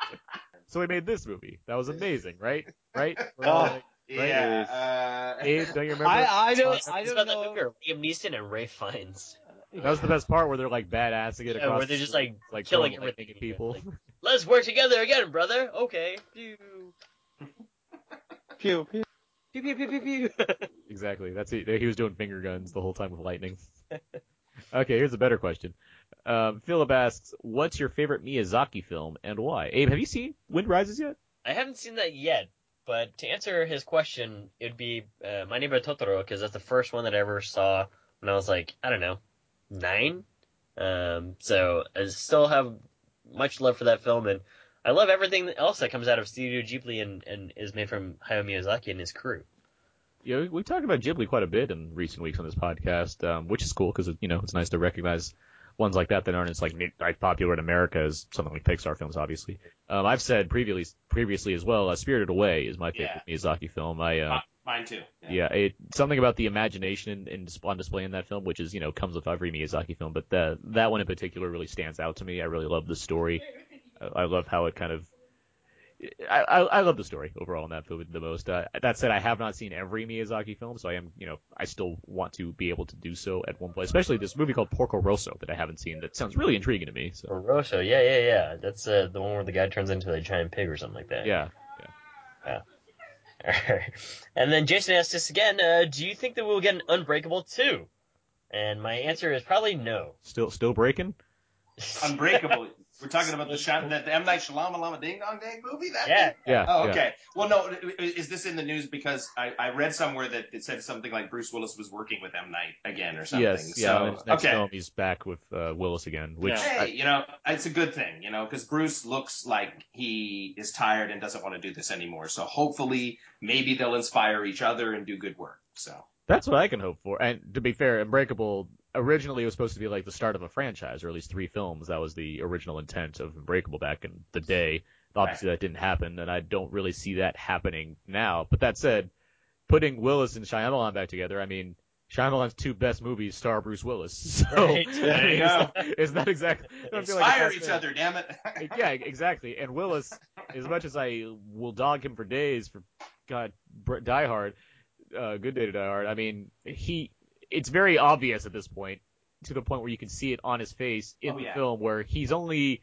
so we made this movie. That was amazing, right? Right? Oh, right? Yeah. Uh, Abe, don't you remember? I I don't It's I about don't that know. movie Liam Neeson and Ralph Fiennes. That was the best part where they're like badass to get Yeah, across. where they're the just, like, like killing throwing everything. at people. Like, Let's work together again, brother. Okay. Pew Pew, pew. Pew pew pew pew pew. exactly. That's it. He was doing finger guns the whole time with lightning. okay, here's a better question. Um, Philip asks, "What's your favorite Miyazaki film and why?" Abe, have you seen Wind Rises yet? I haven't seen that yet, but to answer his question, it'd be uh, My Neighbor Totoro because that's the first one that I ever saw when I was like I don't know nine. Um, so I still have much love for that film, and I love everything else that comes out of Studio Ghibli and, and is made from Hayao Miyazaki and his crew. Yeah, we, we talked about Ghibli quite a bit in recent weeks on this podcast, um, which is cool because you know it's nice to recognize ones like that that aren't as like popular in America as something like Pixar films, obviously. Um, I've said previously previously as well, uh, Spirited Away is my favorite Miyazaki film. I uh, Mine too. yeah, it, something about the imagination in, in, on display in that film, which is you know comes with every Miyazaki film, but that that one in particular really stands out to me. I really love the story. I, I love how it kind of. I, I, I love the story overall in that film the most. Uh, that said, I have not seen every Miyazaki film, so I am, you know, I still want to be able to do so at one point. Especially this movie called Porco Rosso that I haven't seen. That sounds really intriguing to me. So Rosso, yeah, yeah, yeah. That's uh, the one where the guy turns into a giant pig or something like that. yeah, Yeah. yeah. And then Jason asked us again, uh, do you think that we'll get an Unbreakable 2? And my answer is probably no. still still breaking. Unbreakable. We're talking about the Shy- the, the M Night Shyamalan Ding Dong Dang movie. That Yeah. thing? Yeah. Oh, yeah. okay. Well, no. Is this in the news because I, I read somewhere that it said something like Bruce Willis was working with M Night again or something. Yes, yeah. So, in his next okay. film, he's back with uh, Willis again, which Yeah. Hey, you know, it's a good thing, you know, because Bruce looks like he is tired and doesn't want to do this anymore. So hopefully, maybe they'll inspire each other and do good work. So That's what I can hope for. And to be fair, Unbreakable originally it was supposed to be like the start of a franchise, or at least three films. That was the original intent of Unbreakable back in the day. Obviously, that didn't happen, and I don't really see that happening now. But that said, putting Willis and Shyamalan back together, I mean, Shyamalan's two best movies star Bruce Willis. So Right. There you go. It's, it's not exactly. I feel like inspire it's each not- other, damn it. yeah, exactly. And Willis, as much as I will dog him for days for God, Die Hard, uh, Good Day to Die Hard. I mean, he, it's very obvious at this point, to the point where you can see it on his face in Oh, the yeah. film, where he's only,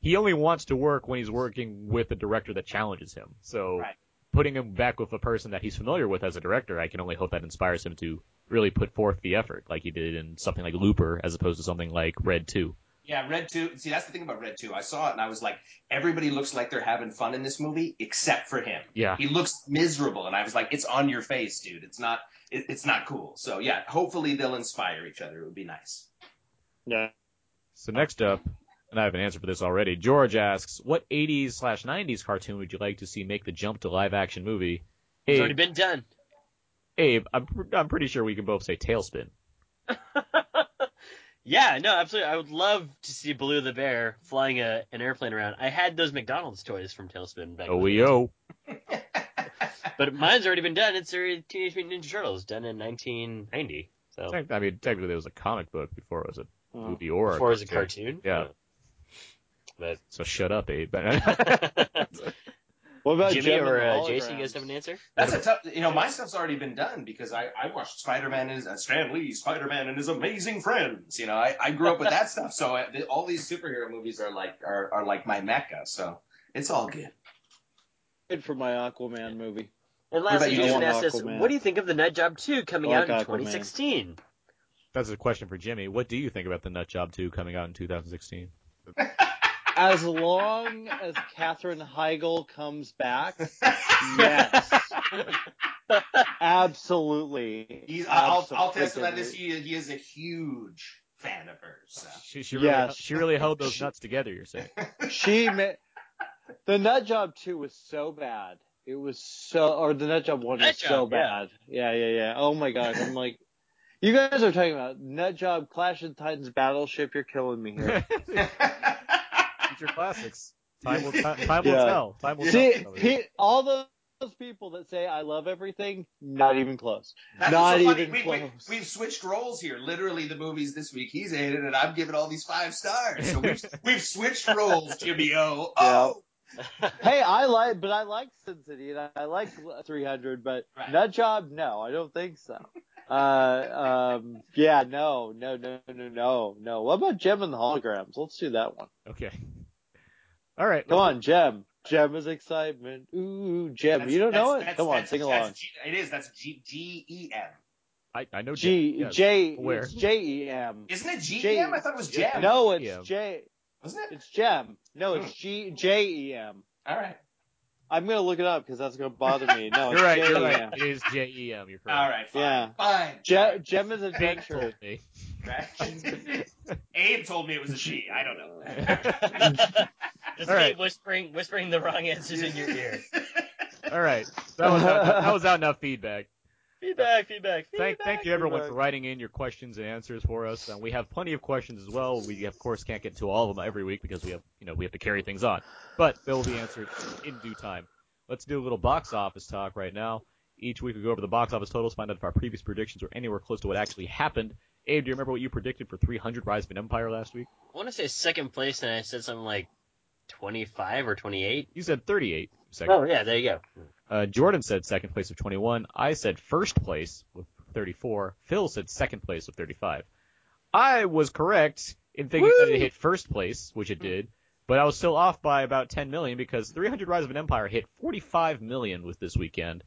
he only wants to work when he's working with a director that challenges him. So. Right. Putting him back with a person that he's familiar with as a director, I can only hope that inspires him to really put forth the effort, like he did in something like Looper, as opposed to something like Red Two. Yeah, Red 2. See, that's the thing about Red 2. I saw it and I was like, everybody looks like they're having fun in this movie except for him. Yeah. He looks miserable. And I was like, it's on your face, dude. It's not, it, it's not cool. So yeah, hopefully they'll inspire each other. It would be nice. Yeah. So next up, and I have an answer for this already. George asks, "What 80s slash 90s cartoon would you like to see make the jump to live action movie?" It's already been done. Abe, I'm I'm pretty sure we can both say TaleSpin. Yeah, no, absolutely. I would love to see Blue the bear flying a, an airplane around. I had those McDonald's toys from TaleSpin back. in the. OEO. But mine's already been done. It's already Teenage Mutant Ninja Turtles, done in 1990. So I mean, technically, it was a comic book before it was a movie or before it was a cartoon. cartoon. Yeah. But So shut up, Abe. What about Jimmy Gem or uh, Jason, you guys have an answer? That's a tough, you know, my stuff's already been done because I, I watched Spider-Man and uh, Stan Lee, Spider-Man and his amazing friends. You know, I, I grew up with that stuff. So I, all these superhero movies are like, are, are like my mecca. So it's all good. Good for my Aquaman movie. And lastly, Jason asked us, what do you think of the Nut Job 2 coming like out in Aquaman. 2016? That's a question for Jimmy. What do you think about the Nut Job 2 coming out in 2016? As long as Katherine Heigl comes back, yes, absolutely. He's, I'll, I'll Absolutely. testify this. He, he is a huge fan of hers. So. She, she really, Yes. she really held those nuts together. You're saying? She ma- the Nut Job two was so bad. It was so, or the Nut Job one Nut was so Job, yeah. bad. Yeah, yeah, yeah. Oh my god, I'm like, you guys are talking about Nut Job, Clash of Titans, Battleship. You're killing me here. Future classics. Time will, time, time will Yeah. tell. Time will See, tell. pe- all those people that say I love everything, not even close. That's not so even We, close. we, we've switched roles here. Literally, the movies this week he's hated, and I'm giving all these five stars. So we've we've switched roles, Jimmy O. Oh, hey, I like, but I like Sin City and I, I like 300, but Right. Nut Job, no, I don't think so. Uh, um, yeah, no, no, no, no, no, no. What about Jem and the Holograms? Let's do that one. Okay. All right. Come on, Gem. Gem is excitement. Ooh, Gem. That's- you don't know it? that's- Come on, that's- sing that's along. G- it is. That's G G E M. I, I know G Jim. Yes. J Where? it's J E M. Isn't it G J- E M? I thought it was Gem. No, it's Yeah. J. Wasn't it? It's Gem. No, it's hmm. G J E M. All right. I'm gonna look it up because that's gonna bother me. No, it's You're right. You're J E right. It is J E M. You're correct. All right. Fine. Yeah. Fine. Je- Gem is Big adventure. told me. Abe told me it was a she. I don't know. Just All me right. whispering, whispering the wrong answers in your ear. All right. That was out, that was out enough feedback. feedback, feedback, feedback. Thank, thank you everyone feedback. for writing in your questions and answers for us. And we have plenty of questions as well. We of course can't get to all of them every week because we have, you know, we have to carry things on. But they will be answered in due time. Let's do a little box office talk right now. Each week we go over the box office totals, find out if our previous predictions were anywhere close to what actually happened. Abe, do you remember what you predicted for 300 Rise of an Empire last week? I want to say second place, and I said something like 25 or 28. You said 38 second. Oh, yeah, there you go. Uh, Jordan said second place of 21. I said first place with 34. Phil said second place with 35. I was correct in thinking that it hit first place, which it did, but I was still off by about 10 million because 300 Rise of an Empire hit 45 million with this weekend.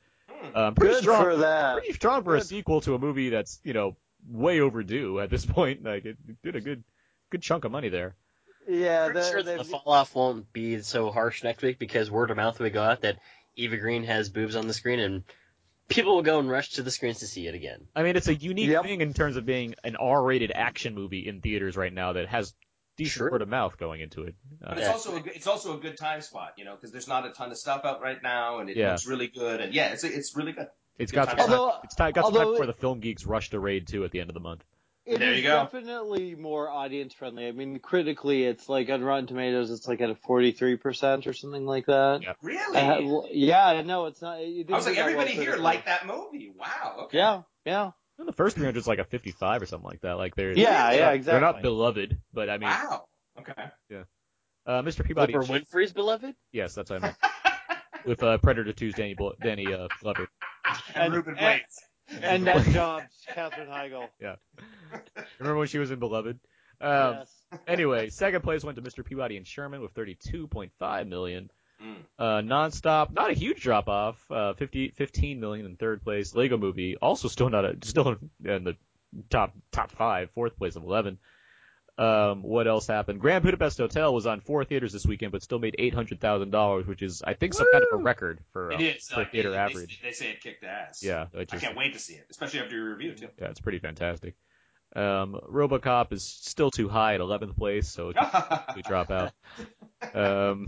Um, pretty Good strong, for that. pretty strong for a sequel to a movie that's you know way overdue at this point. Like it did a good good chunk of money there. Yeah, Pretty the, sure the- the fall off won't be so harsh next week because word of mouth will go out that Eva Green has boobs on the screen, and people will go and rush to the screens to see it again. I mean, it's a unique Yep. thing in terms of being an R-rated action movie in theaters right now that has decent Sure. word of mouth going into it. Uh, But it's also a good, it's also a good time spot, you know, because there's not a ton of stuff out right now, and it Yeah. looks really good, and yeah, it's it's really good. it's good got time. some time, Although- it's ti- got some time although before the film geeks rush to raid two at the end of the month. It There is you go. definitely more audience friendly. I mean, critically, it's like on Rotten Tomatoes, it's like at a forty three percent or something like that. Yeah. Really? Uh, yeah, no, it's not. It I was like, that well everybody here liked that movie. Wow. Okay. Yeah, yeah. And the first 300 is like a 55 or something like that. Like they're Yeah, they're yeah, not- exactly. They're not beloved, but I mean, Wow. Okay. uh, Mr. Peabody. Oprah Winfrey's beloved? Yes, that's what I meant. With uh, Predator 2's Danny Blo- Danny uh, Glover. And, And- Ruben Blades. And that jobs, Katherine Heigl. Yeah. Remember when she was in Beloved? Um, yes. Anyway, second place went to Mr. Peabody and Sherman with 32.5 million. Mm. Uh, nonstop, not a huge drop off. Uh, 50, 15 million in third place. Lego Movie also still not a, still in the top top five, fourth place of 11. Um, what else happened? Grand Budapest Hotel was on four theaters this weekend, but still made eight hundred thousand dollars, which is I think some kind of a record for uh, It is. for uh, theater they, average. They, they say it kicked ass. Yeah, it I just- can't wait to see it, especially after your review too. yeah, it's pretty fantastic. Um, RoboCop is still too high at 11th place, so we drop out. Um,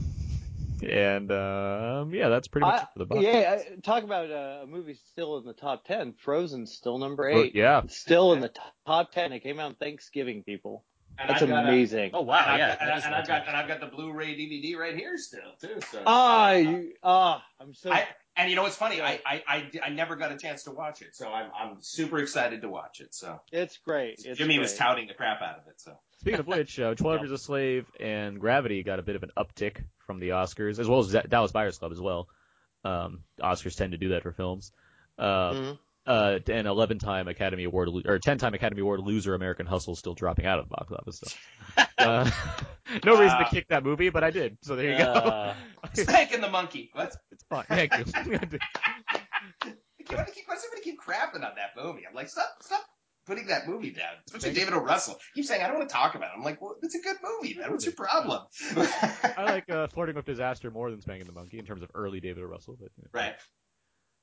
and um, yeah, that's pretty much I- it for the box. yeah, I- talk about uh, a movie still in the top ten. Frozen's still number eight. yeah. It's still in the top, top ten. It came out on Thanksgiving, people. And That's I've got a- amazing. Oh, wow, and yeah. I've got, and, I, is and I've got and I've got the Blu-ray DVD right here still too. So. Ah, you, ah, I'm so. I, and you know what's funny? I, I, I, I never got a chance to watch it, so I'm I'm super excited to watch it. So it's great. It's Jimmy great. was touting the crap out of it. So Speaking of which, uh, 12 Years a Slave and Gravity got a bit of an uptick from the Oscars, as well as Dallas Buyers Club as well. Um, Oscars tend to do that for films. Uh, Mhm. Uh, and 11 time Academy Award, or 10 time Academy Award loser American Hustle is still dropping out of the box office. So. uh, no reason to kick that movie, but I did. So there you go. Uh, Spanking the monkey. What? It's fine. Thank you. why do you keep, why does everybody keep crapping on that movie? I'm like, stop, stop putting that movie down. Especially David O. Russell. Keep saying I don't want to talk about it. I'm like, well, it's a good movie, man. What's your problem? I like uh, Flirting with Disaster more than Spanking the Monkey in terms of early David O. Russell, but you know, right.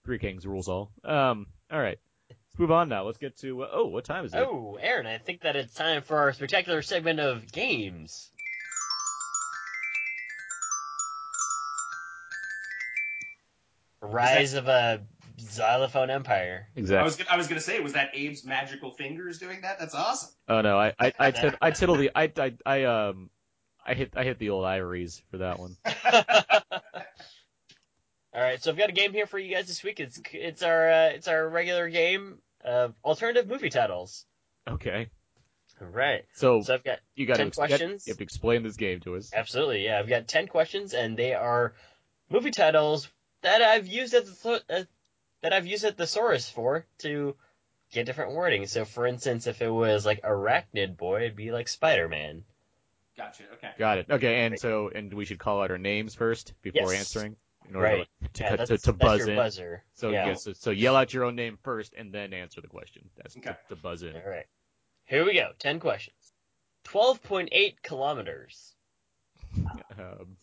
Three Kings rules all. Um, all right, let's move on now. Let's get to uh, oh, what time is it? Oh, Aaron, I think that it's time for our spectacular segment of games. Rise of a Xylophone Empire. Exactly. I was gonna, I was gonna say, was that Abe's magical fingers doing that? That's awesome. Oh no, I I I, tit- I tittle the I, I I um I hit I hit the old ivories for that one. All right, so I've got a game here for you guys this week. It's it's our uh, it's our regular game of alternative movie titles. Okay. All right. So, So I've got you got to 10 ex- questions. You have to explain this game to us. Absolutely, yeah. I've got ten questions, and they are movie titles that I've used at the th- uh, that I've used a thesaurus for to get different wording. So, for instance, if it was like Arachnid Boy, it'd be like Spider Man. Gotcha. Okay. Got it. Okay, and so and we should call out our names first before Yes. answering. In order Right. to, Yeah, to, that's- to, to buzz your in. buzzer. So Yeah. yeah, so, so yell out your own name first and then answer the question. That's to, to buzz in. All right. Here we go. Ten questions. Twelve point eight kilometers. Um,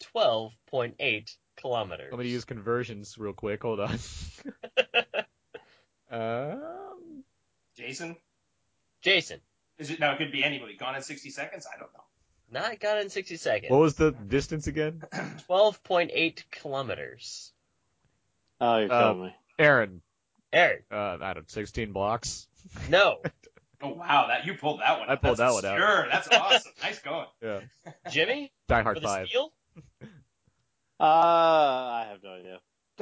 Twelve point eight kilometers. I'm gonna use conversions real quick. Hold on. um, Jason. Jason. Is it? No, it could be anybody. Gone in 60 seconds. I don't know. Not got in sixty seconds. what was the distance again? Twelve point eight kilometers. Oh, you're Uh, killing me. Aaron. Aaron. Uh, I don't 16 blocks. No. Oh wow, that you pulled that one. I out. pulled That's that one out. Sure, that's awesome. nice going. Yeah. Jimmy. Die Hard For the 5. steal? Uh, I have no idea.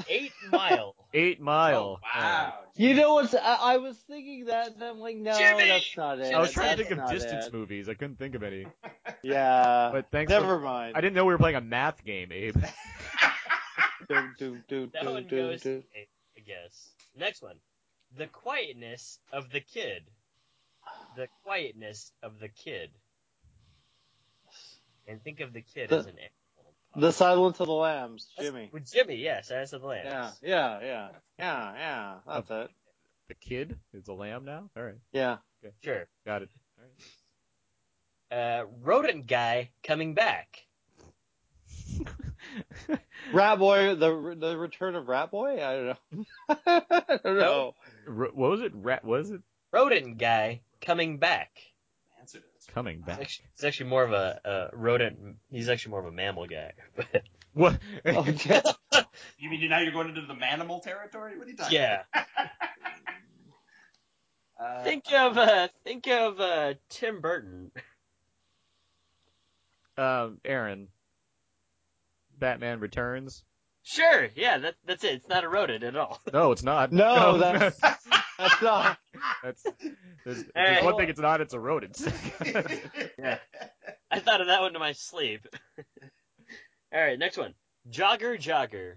Eight mile. Eight mile. Oh, Wow. You know what's? I, I was thinking that, and I'm like, no, Jimmy! that's not it. I was trying to think of distance it. movies. I couldn't think of any. Yeah. But thanks. Never for, mind. I didn't know we were playing a math game, Abe. Do, do, do, That do, one do, goes. do. I guess. Next one. The quietness of the kid. The quietness of the kid. And think of the kid The- as an animal. The Silence of the Lambs, Jimmy. With Jimmy, yes, Silence of the Lambs. Yeah, yeah, yeah, yeah, yeah. That's it. The kid is a lamb now. All right. Yeah. Sure. Got it. All Uh, rodent guy coming back. Rat Boy, the the Return of Rat Boy. I don't know. I don't know. R- what was it? Rat? Was it Rodent guy coming back. Answer this. coming It's back? actually, it's actually more of a, a rodent. He's actually more of a mammal guy. But What? Oh, yeah. You mean now you're going into the manimal territory? What are you talking? yeah. about? Uh, Think of uh, think of uh, Tim Burton. um, Aaron. Batman Returns. Sure, yeah, that, that's it. It's not a rodent at all. No, it's not. No, that's that's not. that's. There's, if there's right. one thing it's not. It's a rodent. Yeah. I thought of that one in my sleep. All right, next one. Jogger, jogger.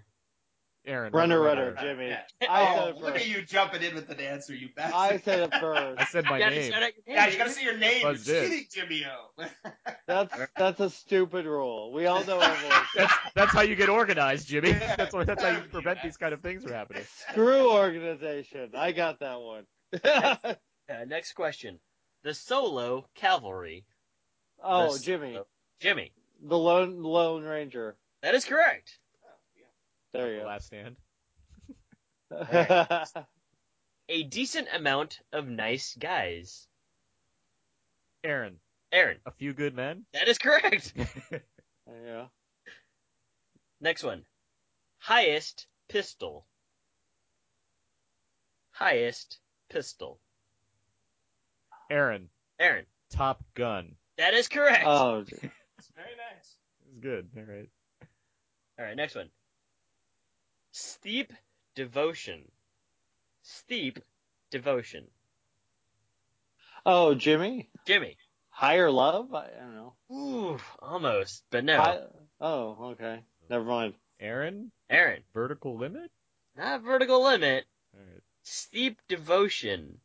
Aaron. Runner, Runner, runner, Jimmy. Yeah. I Oh, it look at you jumping in with an answer, you bastard. I said it first. I said my You name. shout Yeah, you gotta say your name. You're Buzzed cheating, Jimmy O. That's that's a stupid rule. We all know everyone. That's that's how you get organized, Jimmy. That's what, that's how you prevent these kind of things from happening. Screw organization. I got that one. Uh, next question. The solo cavalry. oh, The Jimmy, solo- Jimmy. the lone Lone Ranger. That is correct. There you The go. last stand. A decent amount of nice guys. Aaron. Aaron. A few good men. That is correct. yeah. Next one. Highest pistol. Highest pistol. Aaron. Aaron. Top Gun. That is correct. Oh, It's very nice. It's good. All right. All right, next one. Steep devotion. Steep devotion. oh, Jimmy. Jimmy. Higher love. I, I don't know. Ooh, almost, but no. Hi- oh, okay. Never mind. Aaron. Aaron. Vertical limit. Not vertical limit. All right. Steep devotion.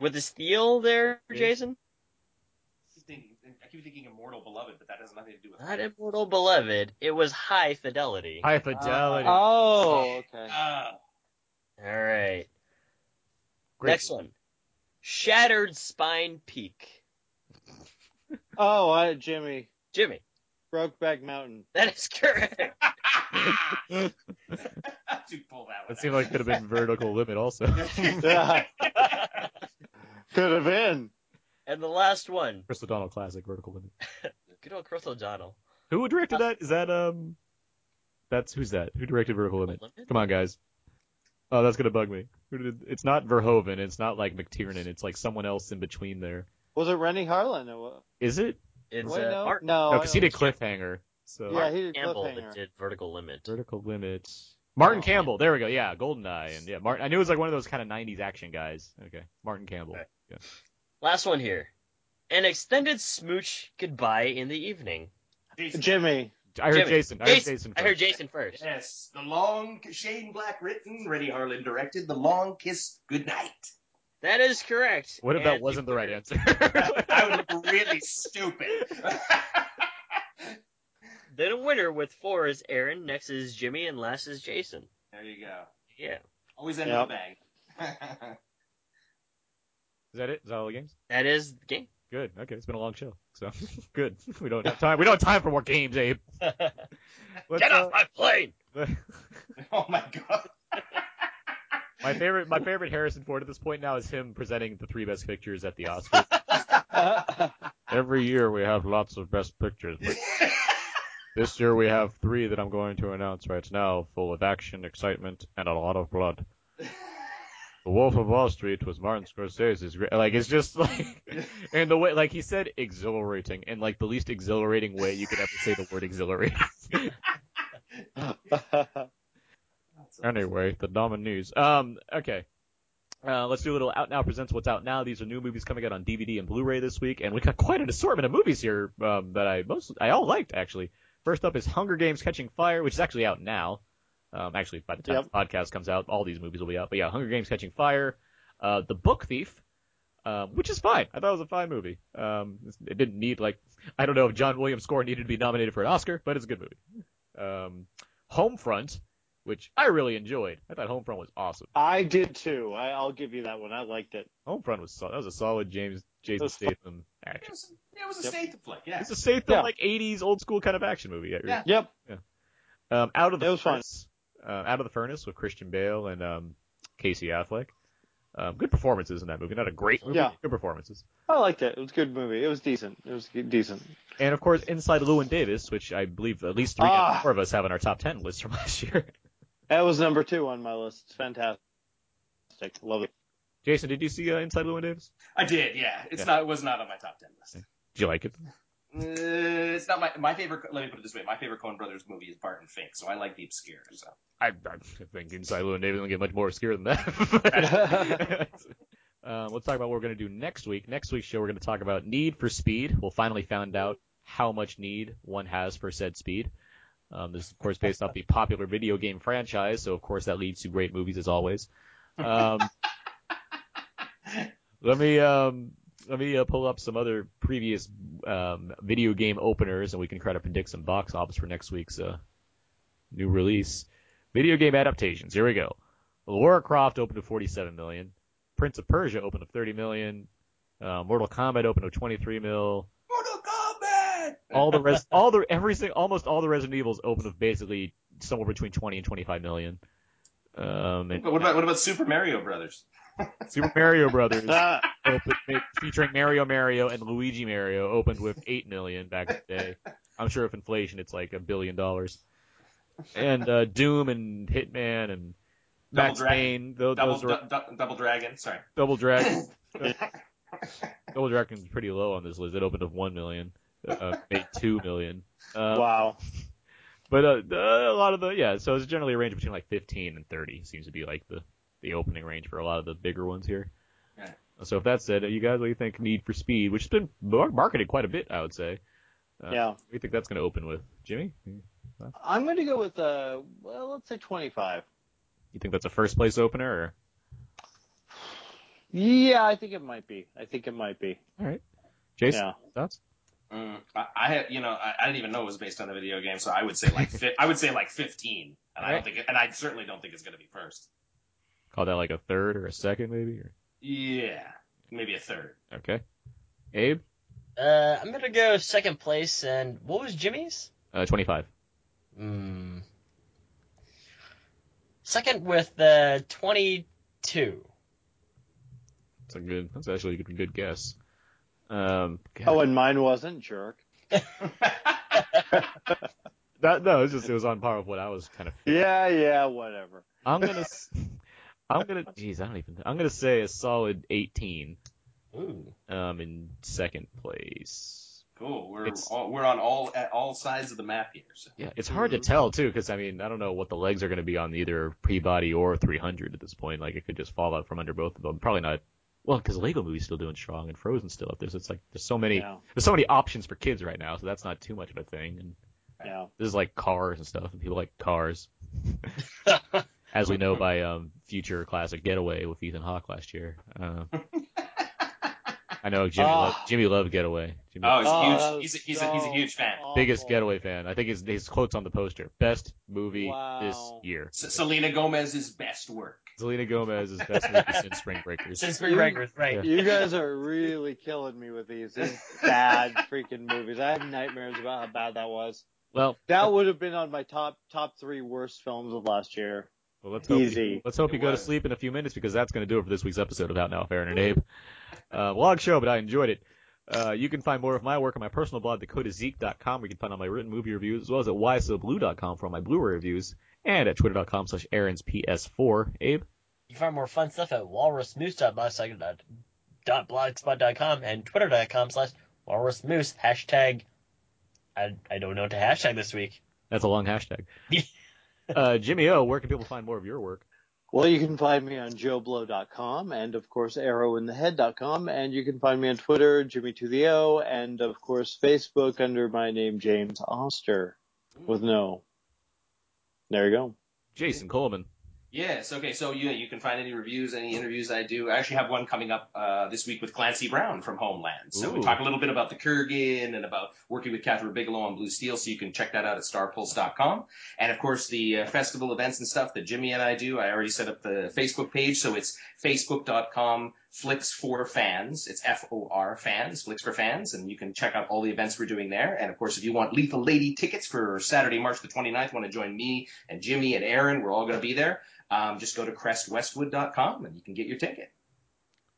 With the steel there, Jason? Keep thinking, I keep thinking Immortal Beloved, but that has nothing to do with Not immortal beloved. It was high fidelity. High fidelity. Oh, okay. Uh, All right. Great. Next one. Shattered Spine Peak. Oh, I, Jimmy. Jimmy. Brokeback Mountain. That is correct. to pull that one. That seemed like it could have been vertical limit also. Yeah. Could have been. And the last one. Chris O'Donnell classic vertical limit. Good old Chris O'Donnell. Who directed that? Is that um? That's who's that? Who directed Vertical Limit? Limit? Come on, guys. Oh, that's gonna bug me. Who did? It's not Verhoeven. It's not like McTiernan. It's like someone else in between there. Was it Renny Harlin? Or what? Is it? It's Wait, uh, no, Martin no, No, because he did Cliffhanger. So Yeah, he did Campbell Cliffhanger. that did Vertical Limit. Vertical Limit. Martin Oh, Campbell. There we go. Yeah, Goldeneye, and yeah, Martin. I knew it was like one of those kind of '90s action guys. Okay, Martin Campbell. Okay. Yeah. Last one here. An extended smooch goodbye in the evening. Jason. Jimmy. I heard Jimmy. Jason. I heard Jason. Jason. I heard first. Jason first. Yes, the long Shane Black written, Renny Harlin directed, the long kiss goodnight. That is correct. What if that wasn't the right answer? I would look really stupid. Then a winner with four is Aaron, next is Jimmy, and last is Jason. there you go. Yeah. Always end Yep. with a bang. Is that it? Is that all the games? That is the game. Good. Okay, it's been a long show, so good. We don't have time. We don't have time for more games, Abe. Let's, Get uh, off my plane! oh my god. my favorite, my favorite Harrison Ford at this point now is him presenting the three best pictures at the Oscars. Every year we have lots of best pictures. but this year we have three that I'm going to announce right now, full of action, excitement, and a lot of blood. The Wolf of Wall Street was Martin Scorsese's. Like it's just like, and the way, like he said, exhilarating, and like the least exhilarating way you could ever say the word exhilarating. Anyway, the nominees. Um, okay. Uh, let's do a little Out Now presents what's out now. These are new movies coming out on DVD and Blu-ray this week, and we got quite an assortment of movies here um, that I most I all liked actually. First up is Hunger Games: Catching Fire, which is actually out now. Um, actually, by the time Yep. the podcast comes out, all these movies will be out. But yeah, Hunger Games: Catching Fire, uh, The Book Thief, um, which is fine. I thought it was a fine movie. Um, it didn't need like I don't know if John Williams' score needed to be nominated for an Oscar, but it's a good movie. Um, Homefront, which I really enjoyed. I thought Homefront was awesome. I did too. I, I'll give you that one. I liked it. Homefront was sol- that was a solid James Jason was fun. Statham It action. was, it was a Yep. Statham flick, yeah. It's a Statham Yeah. like '80s old school kind of action movie. Yeah. Yeah. Yep. Um, Out of the It was fun. Furnace, uh, Out of the Furnace with Christian Bale and um, Casey Affleck. Um, good performances in that movie. Not a great movie. Yeah. Good performances. I liked it. It was a good movie. It was decent. It was decent. And of course, Inside Llewyn Davis, which I believe at least three Ah. of four of us have on our top ten list from last year. That was number two on my list. It's fantastic. Love it. Jason, did you see uh, Inside Llewyn Davis? I did, yeah. It's Yeah. not. It was not on my top ten list. Did you like it? Uh, it's not my my favorite. Let me put it this way: my favorite Coen Brothers movie is Barton Fink, so I like the obscure. So I, I think Inside Llewyn Davis doesn't get much more obscure than that. um, let's talk about what we're going to do next week. Next week's show, we're going to talk about Need for Speed. We'll finally find out how much need one has for said speed. Um, this is, of course, based off the popular video game franchise, so of course that leads to great movies as always. Um, let me um, let me uh, pull up some other previous um, video game openers, and we can try to predict some box office for next week's uh, new release. Video game adaptations. Here we go. Lara Croft opened to 47 million. Prince of Persia opened to 30 million. Uh, Mortal Kombat opened to 23 mil. Mortal Kombat. All the rest, all the every single, almost all the Resident Evils opened with basically somewhere between 20 and 25 million. Um, and But what about what about Super Mario Brothers? Super Mario Brothers opened, featuring Mario Mario and Luigi Mario opened with 8 million back in the day. I'm sure if inflation, it's like a billion dollars. And uh, Doom and Hitman and Double Max Dragon. Payne, those, Double those were du- du- Double Dragon. Sorry. Double Dragon. Double Dragon's pretty low on this list. It opened at one million, uh, made two million. Uh, wow. But uh, a lot of the yeah, so it's generally a range between like 15 and 30 seems to be like the the opening range for a lot of the bigger ones here. Yeah. So if that's said, you guys, what do you think? Need for Speed, which has been marketed quite a bit, I would say. Uh, Yeah. What do you think that's going to open with, Jimmy? I'm going to go with uh, well, let's say 25. You think that's a first place opener? Or? Yeah, I think it might be. I think it might be. All right, Jason, Yeah. thoughts? Mm, I, I had, you know, I, I didn't even know it was based on a video game, so I would say like, fi- I would say like 15, and I don't think, it, and I certainly don't think it's going to be first. Call that like a third or a second, maybe. Or... Yeah, maybe a third. Okay. Abe, Uh, I'm gonna go second place, and what was Jimmy's? uh, 25. Hmm. Second with the 22. That's a good. That's actually a good, good guess. Um, Oh, and mine wasn't jerk. that no, it's just it was on par with what I was kind of. Yeah, yeah, whatever. I'm gonna. I'm gonna. Jeez, I don't even. I'm gonna say a solid 18. Ooh. Um, in second place. Cool. We're It's- all, we're on all at all sides of the map here. So. Yeah, it's hard to tell too, because I mean, I don't know what the legs are going to be on either Peabody or 300 at this point. Like, it could just fall out from under both of them. Probably not. Well, because Lego Movie's still doing strong and Frozen's still up there, so it's like there's so many Yeah. there's so many options for kids right now, so that's not too much of a thing. And Yeah. this is like cars and stuff, and people like cars, as we know by um, future classic Getaway with Ethan Hawke last year. Uh, I know Jimmy Ah. loved, Jimmy loved Getaway. Jimmy, Oh, he's Oh, a huge. He's a, he's a, he's a huge fan. biggest. Getaway fan. I think his his quotes on the poster: best movie Wow. this year. S- Selena Gomez's best work. Selena Gomez is best movie since Spring Breakers. Since Spring Breakers, right. You guys are really killing me with these, these bad freaking movies. I have nightmares about how bad that was. Well, That would have been on my top top three worst films of last year. Well let's hope Easy. You, let's hope you It go to sleep in a few minutes because that's going to do it for this week's episode of Out Now with Aaron and Abe. Uh, long show, but I enjoyed it. Uh, you can find more of my work on my personal blog, dakotazeek.com, where you can find all my written movie reviews, as well as at whysoblu.com for all my Blu-ray reviews, and at twitter.com slash Aaron's PS4. Abe? You can find more fun stuff at walrusmoose.blogspot.com and twitter.com slash walrusmoose. Hashtag, I, I don't know what to hashtag this week. That's a long hashtag. uh, Jimmy O, where can people find more of your work? Well, you can find me on JoBlo.com and of course arrowinthehead.com and you can find me on Twitter, Jimmy to the O, and of course Facebook under my name James Oster with no. There you go. Jason Coleman. Yes. Okay. So you you can find any reviews, any interviews I do. I actually have one coming up uh, this week with Clancy Brown from Homeland. So we talk a little bit about the Kurgan and about working with Kathryn Bigelow on Blue Steel. So you can check that out at starpulse.com. And of course the uh, festival events and stuff that Jimmy and I do. I already set up the Facebook page, so it's facebook.com flicks for fans. It's F O R fans, flicks for fans, and you can check out all the events we're doing there. And of course, if you want Lethal Lady tickets for Saturday, March the 29th, want to join me and Jimmy and Aaron, we're all going to be there. Um, just go to crestwestwood.com and you can get your ticket.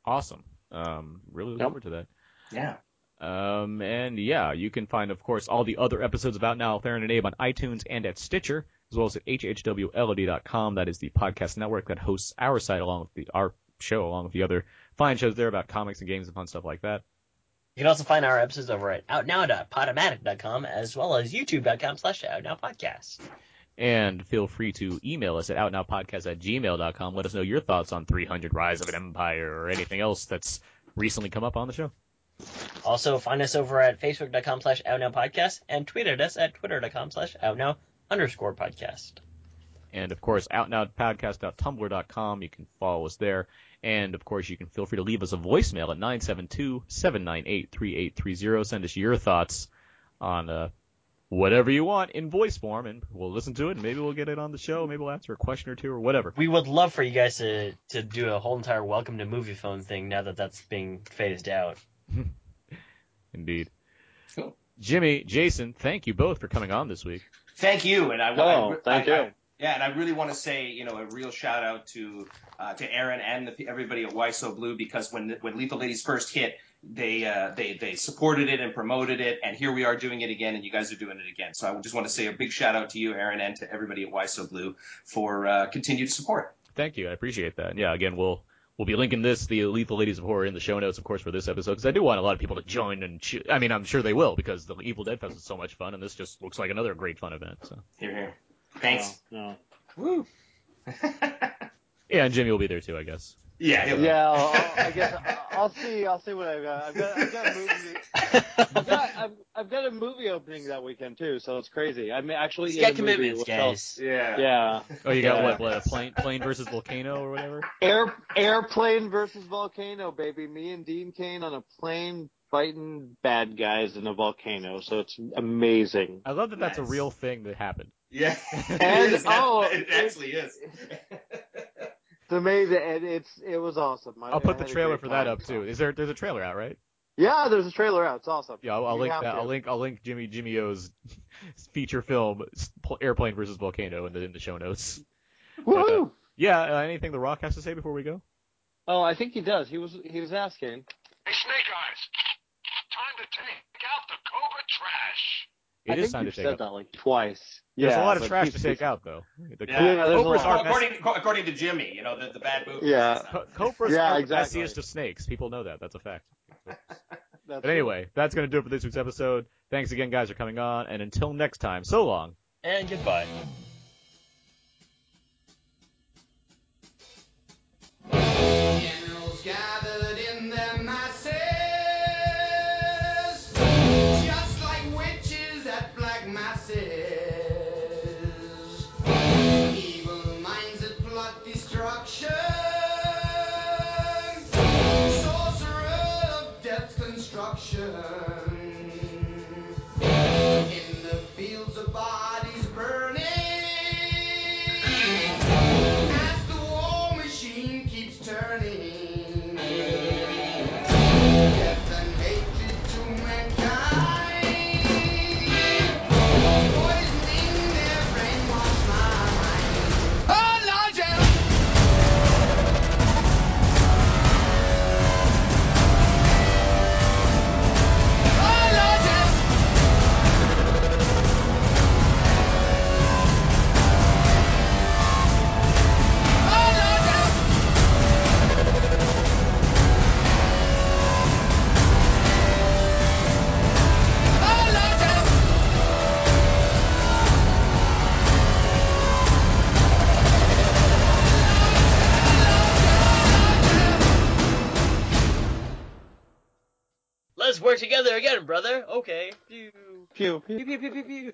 Awesome. Um, really looking Yep. forward to that. Yeah. Um, and yeah, you can find, of course, all the other episodes of Out Now with Aaron and Abe on iTunes and at Stitcher, as well as at hhwlod.com. That is the podcast network that hosts our site along with the, our show, along with the other fine shows there about comics and games and fun stuff like that. You can also find our episodes over at outnow.podomatic.com as well as youtube.com slash outnowpodcast. And feel free to email us at outnowpodcast at gmail.com. Let us know your thoughts on 300 Rise of an Empire or anything else that's recently come up on the show. Also, find us over at facebook.com slash outnowpodcast and tweet at us at twitter.com slash outnow underscore podcast. And of course, outnowpodcast.tumblr.com. You can follow us there. And of course, you can feel free to leave us a voicemail at 972-798-3830. Send us your thoughts on uh, whatever you want in voice form, and we'll listen to it. And maybe we'll get it on the show. Maybe we'll answer a question or two or whatever. We would love for you guys to, to do a whole entire welcome to movie phone thing now that that's being phased out. Indeed. Cool. Jimmy, Jason, thank you both for coming on this week. Thank you. And I, Oh, I- thank I- you. I- yeah, and I really want to say, you know, a real shout out to uh, to Aaron and the, everybody at Why So Blu because when when Lethal Ladies first hit, they uh, they they supported it and promoted it, and here we are doing it again, and you guys are doing it again. So I just want to say a big shout out to you, Aaron, and to everybody at Why So Blu for uh, continued support. Thank you. I appreciate that. Yeah, again, we'll we'll be linking this, the Lethal Ladies of Horror, in the show notes, of course, for this episode, because I do want a lot of people to join and. Ch- I mean, I'm sure they will because the Evil Dead Fest is so much fun, and this just looks like another great fun event. So Here, here. Thanks. Oh, no. Woo. yeah, and Jimmy will be there too, I guess. Yeah. he'll- Yeah, I'll, I guess I'll- I'll see. I'll see what I've got. I've got, I've got a movie. I've got, I've, I've got a movie opening that weekend too, so it's crazy. I'm actually He's in got a commitments, with guys. Yeah. Yeah. Oh, you got Yeah. what? what a plane, plane versus volcano or whatever. Air airplane versus volcano, baby. Me and Dean Cain on a plane fighting bad guys in a volcano. So it's amazing. I love that that's a real thing that happened. Yeah. And- it is. oh, it it- actually is. It's amazing, and it's it was awesome. I, I'll put the trailer for that up too. Is there? There's a trailer out, right? Yeah, there's a trailer out. It's awesome. Yeah, I'll, I'll link that. to. I'll link. I'll link Jimmy Jimmy O's feature film Airplane versus Volcano in the in the show notes. But, uh, yeah. Uh, anything The Rock has to say before we go? Oh, I think he does. He was he was asking. Hey, Snake Eyes. Time to take out the Cobra trash. It I is think time to you've take said out. that like twice. There's a lot of but trash to take out, though. The Yeah, Yeah, there's Cobra's lot. are mess- according, according to Jimmy, you know the, the bad movie. Yeah. Co- Cobras Yeah, are exactly. the messiest of snakes. People know that. That's a fact. That's But anyway, that's going to do it for this week's episode. Thanks again, guys, for coming on. And until next time, so long. And goodbye. Let's work together again, brother. Okay. Pew. Pew, pew. Pew, pew, pew, pew, pew.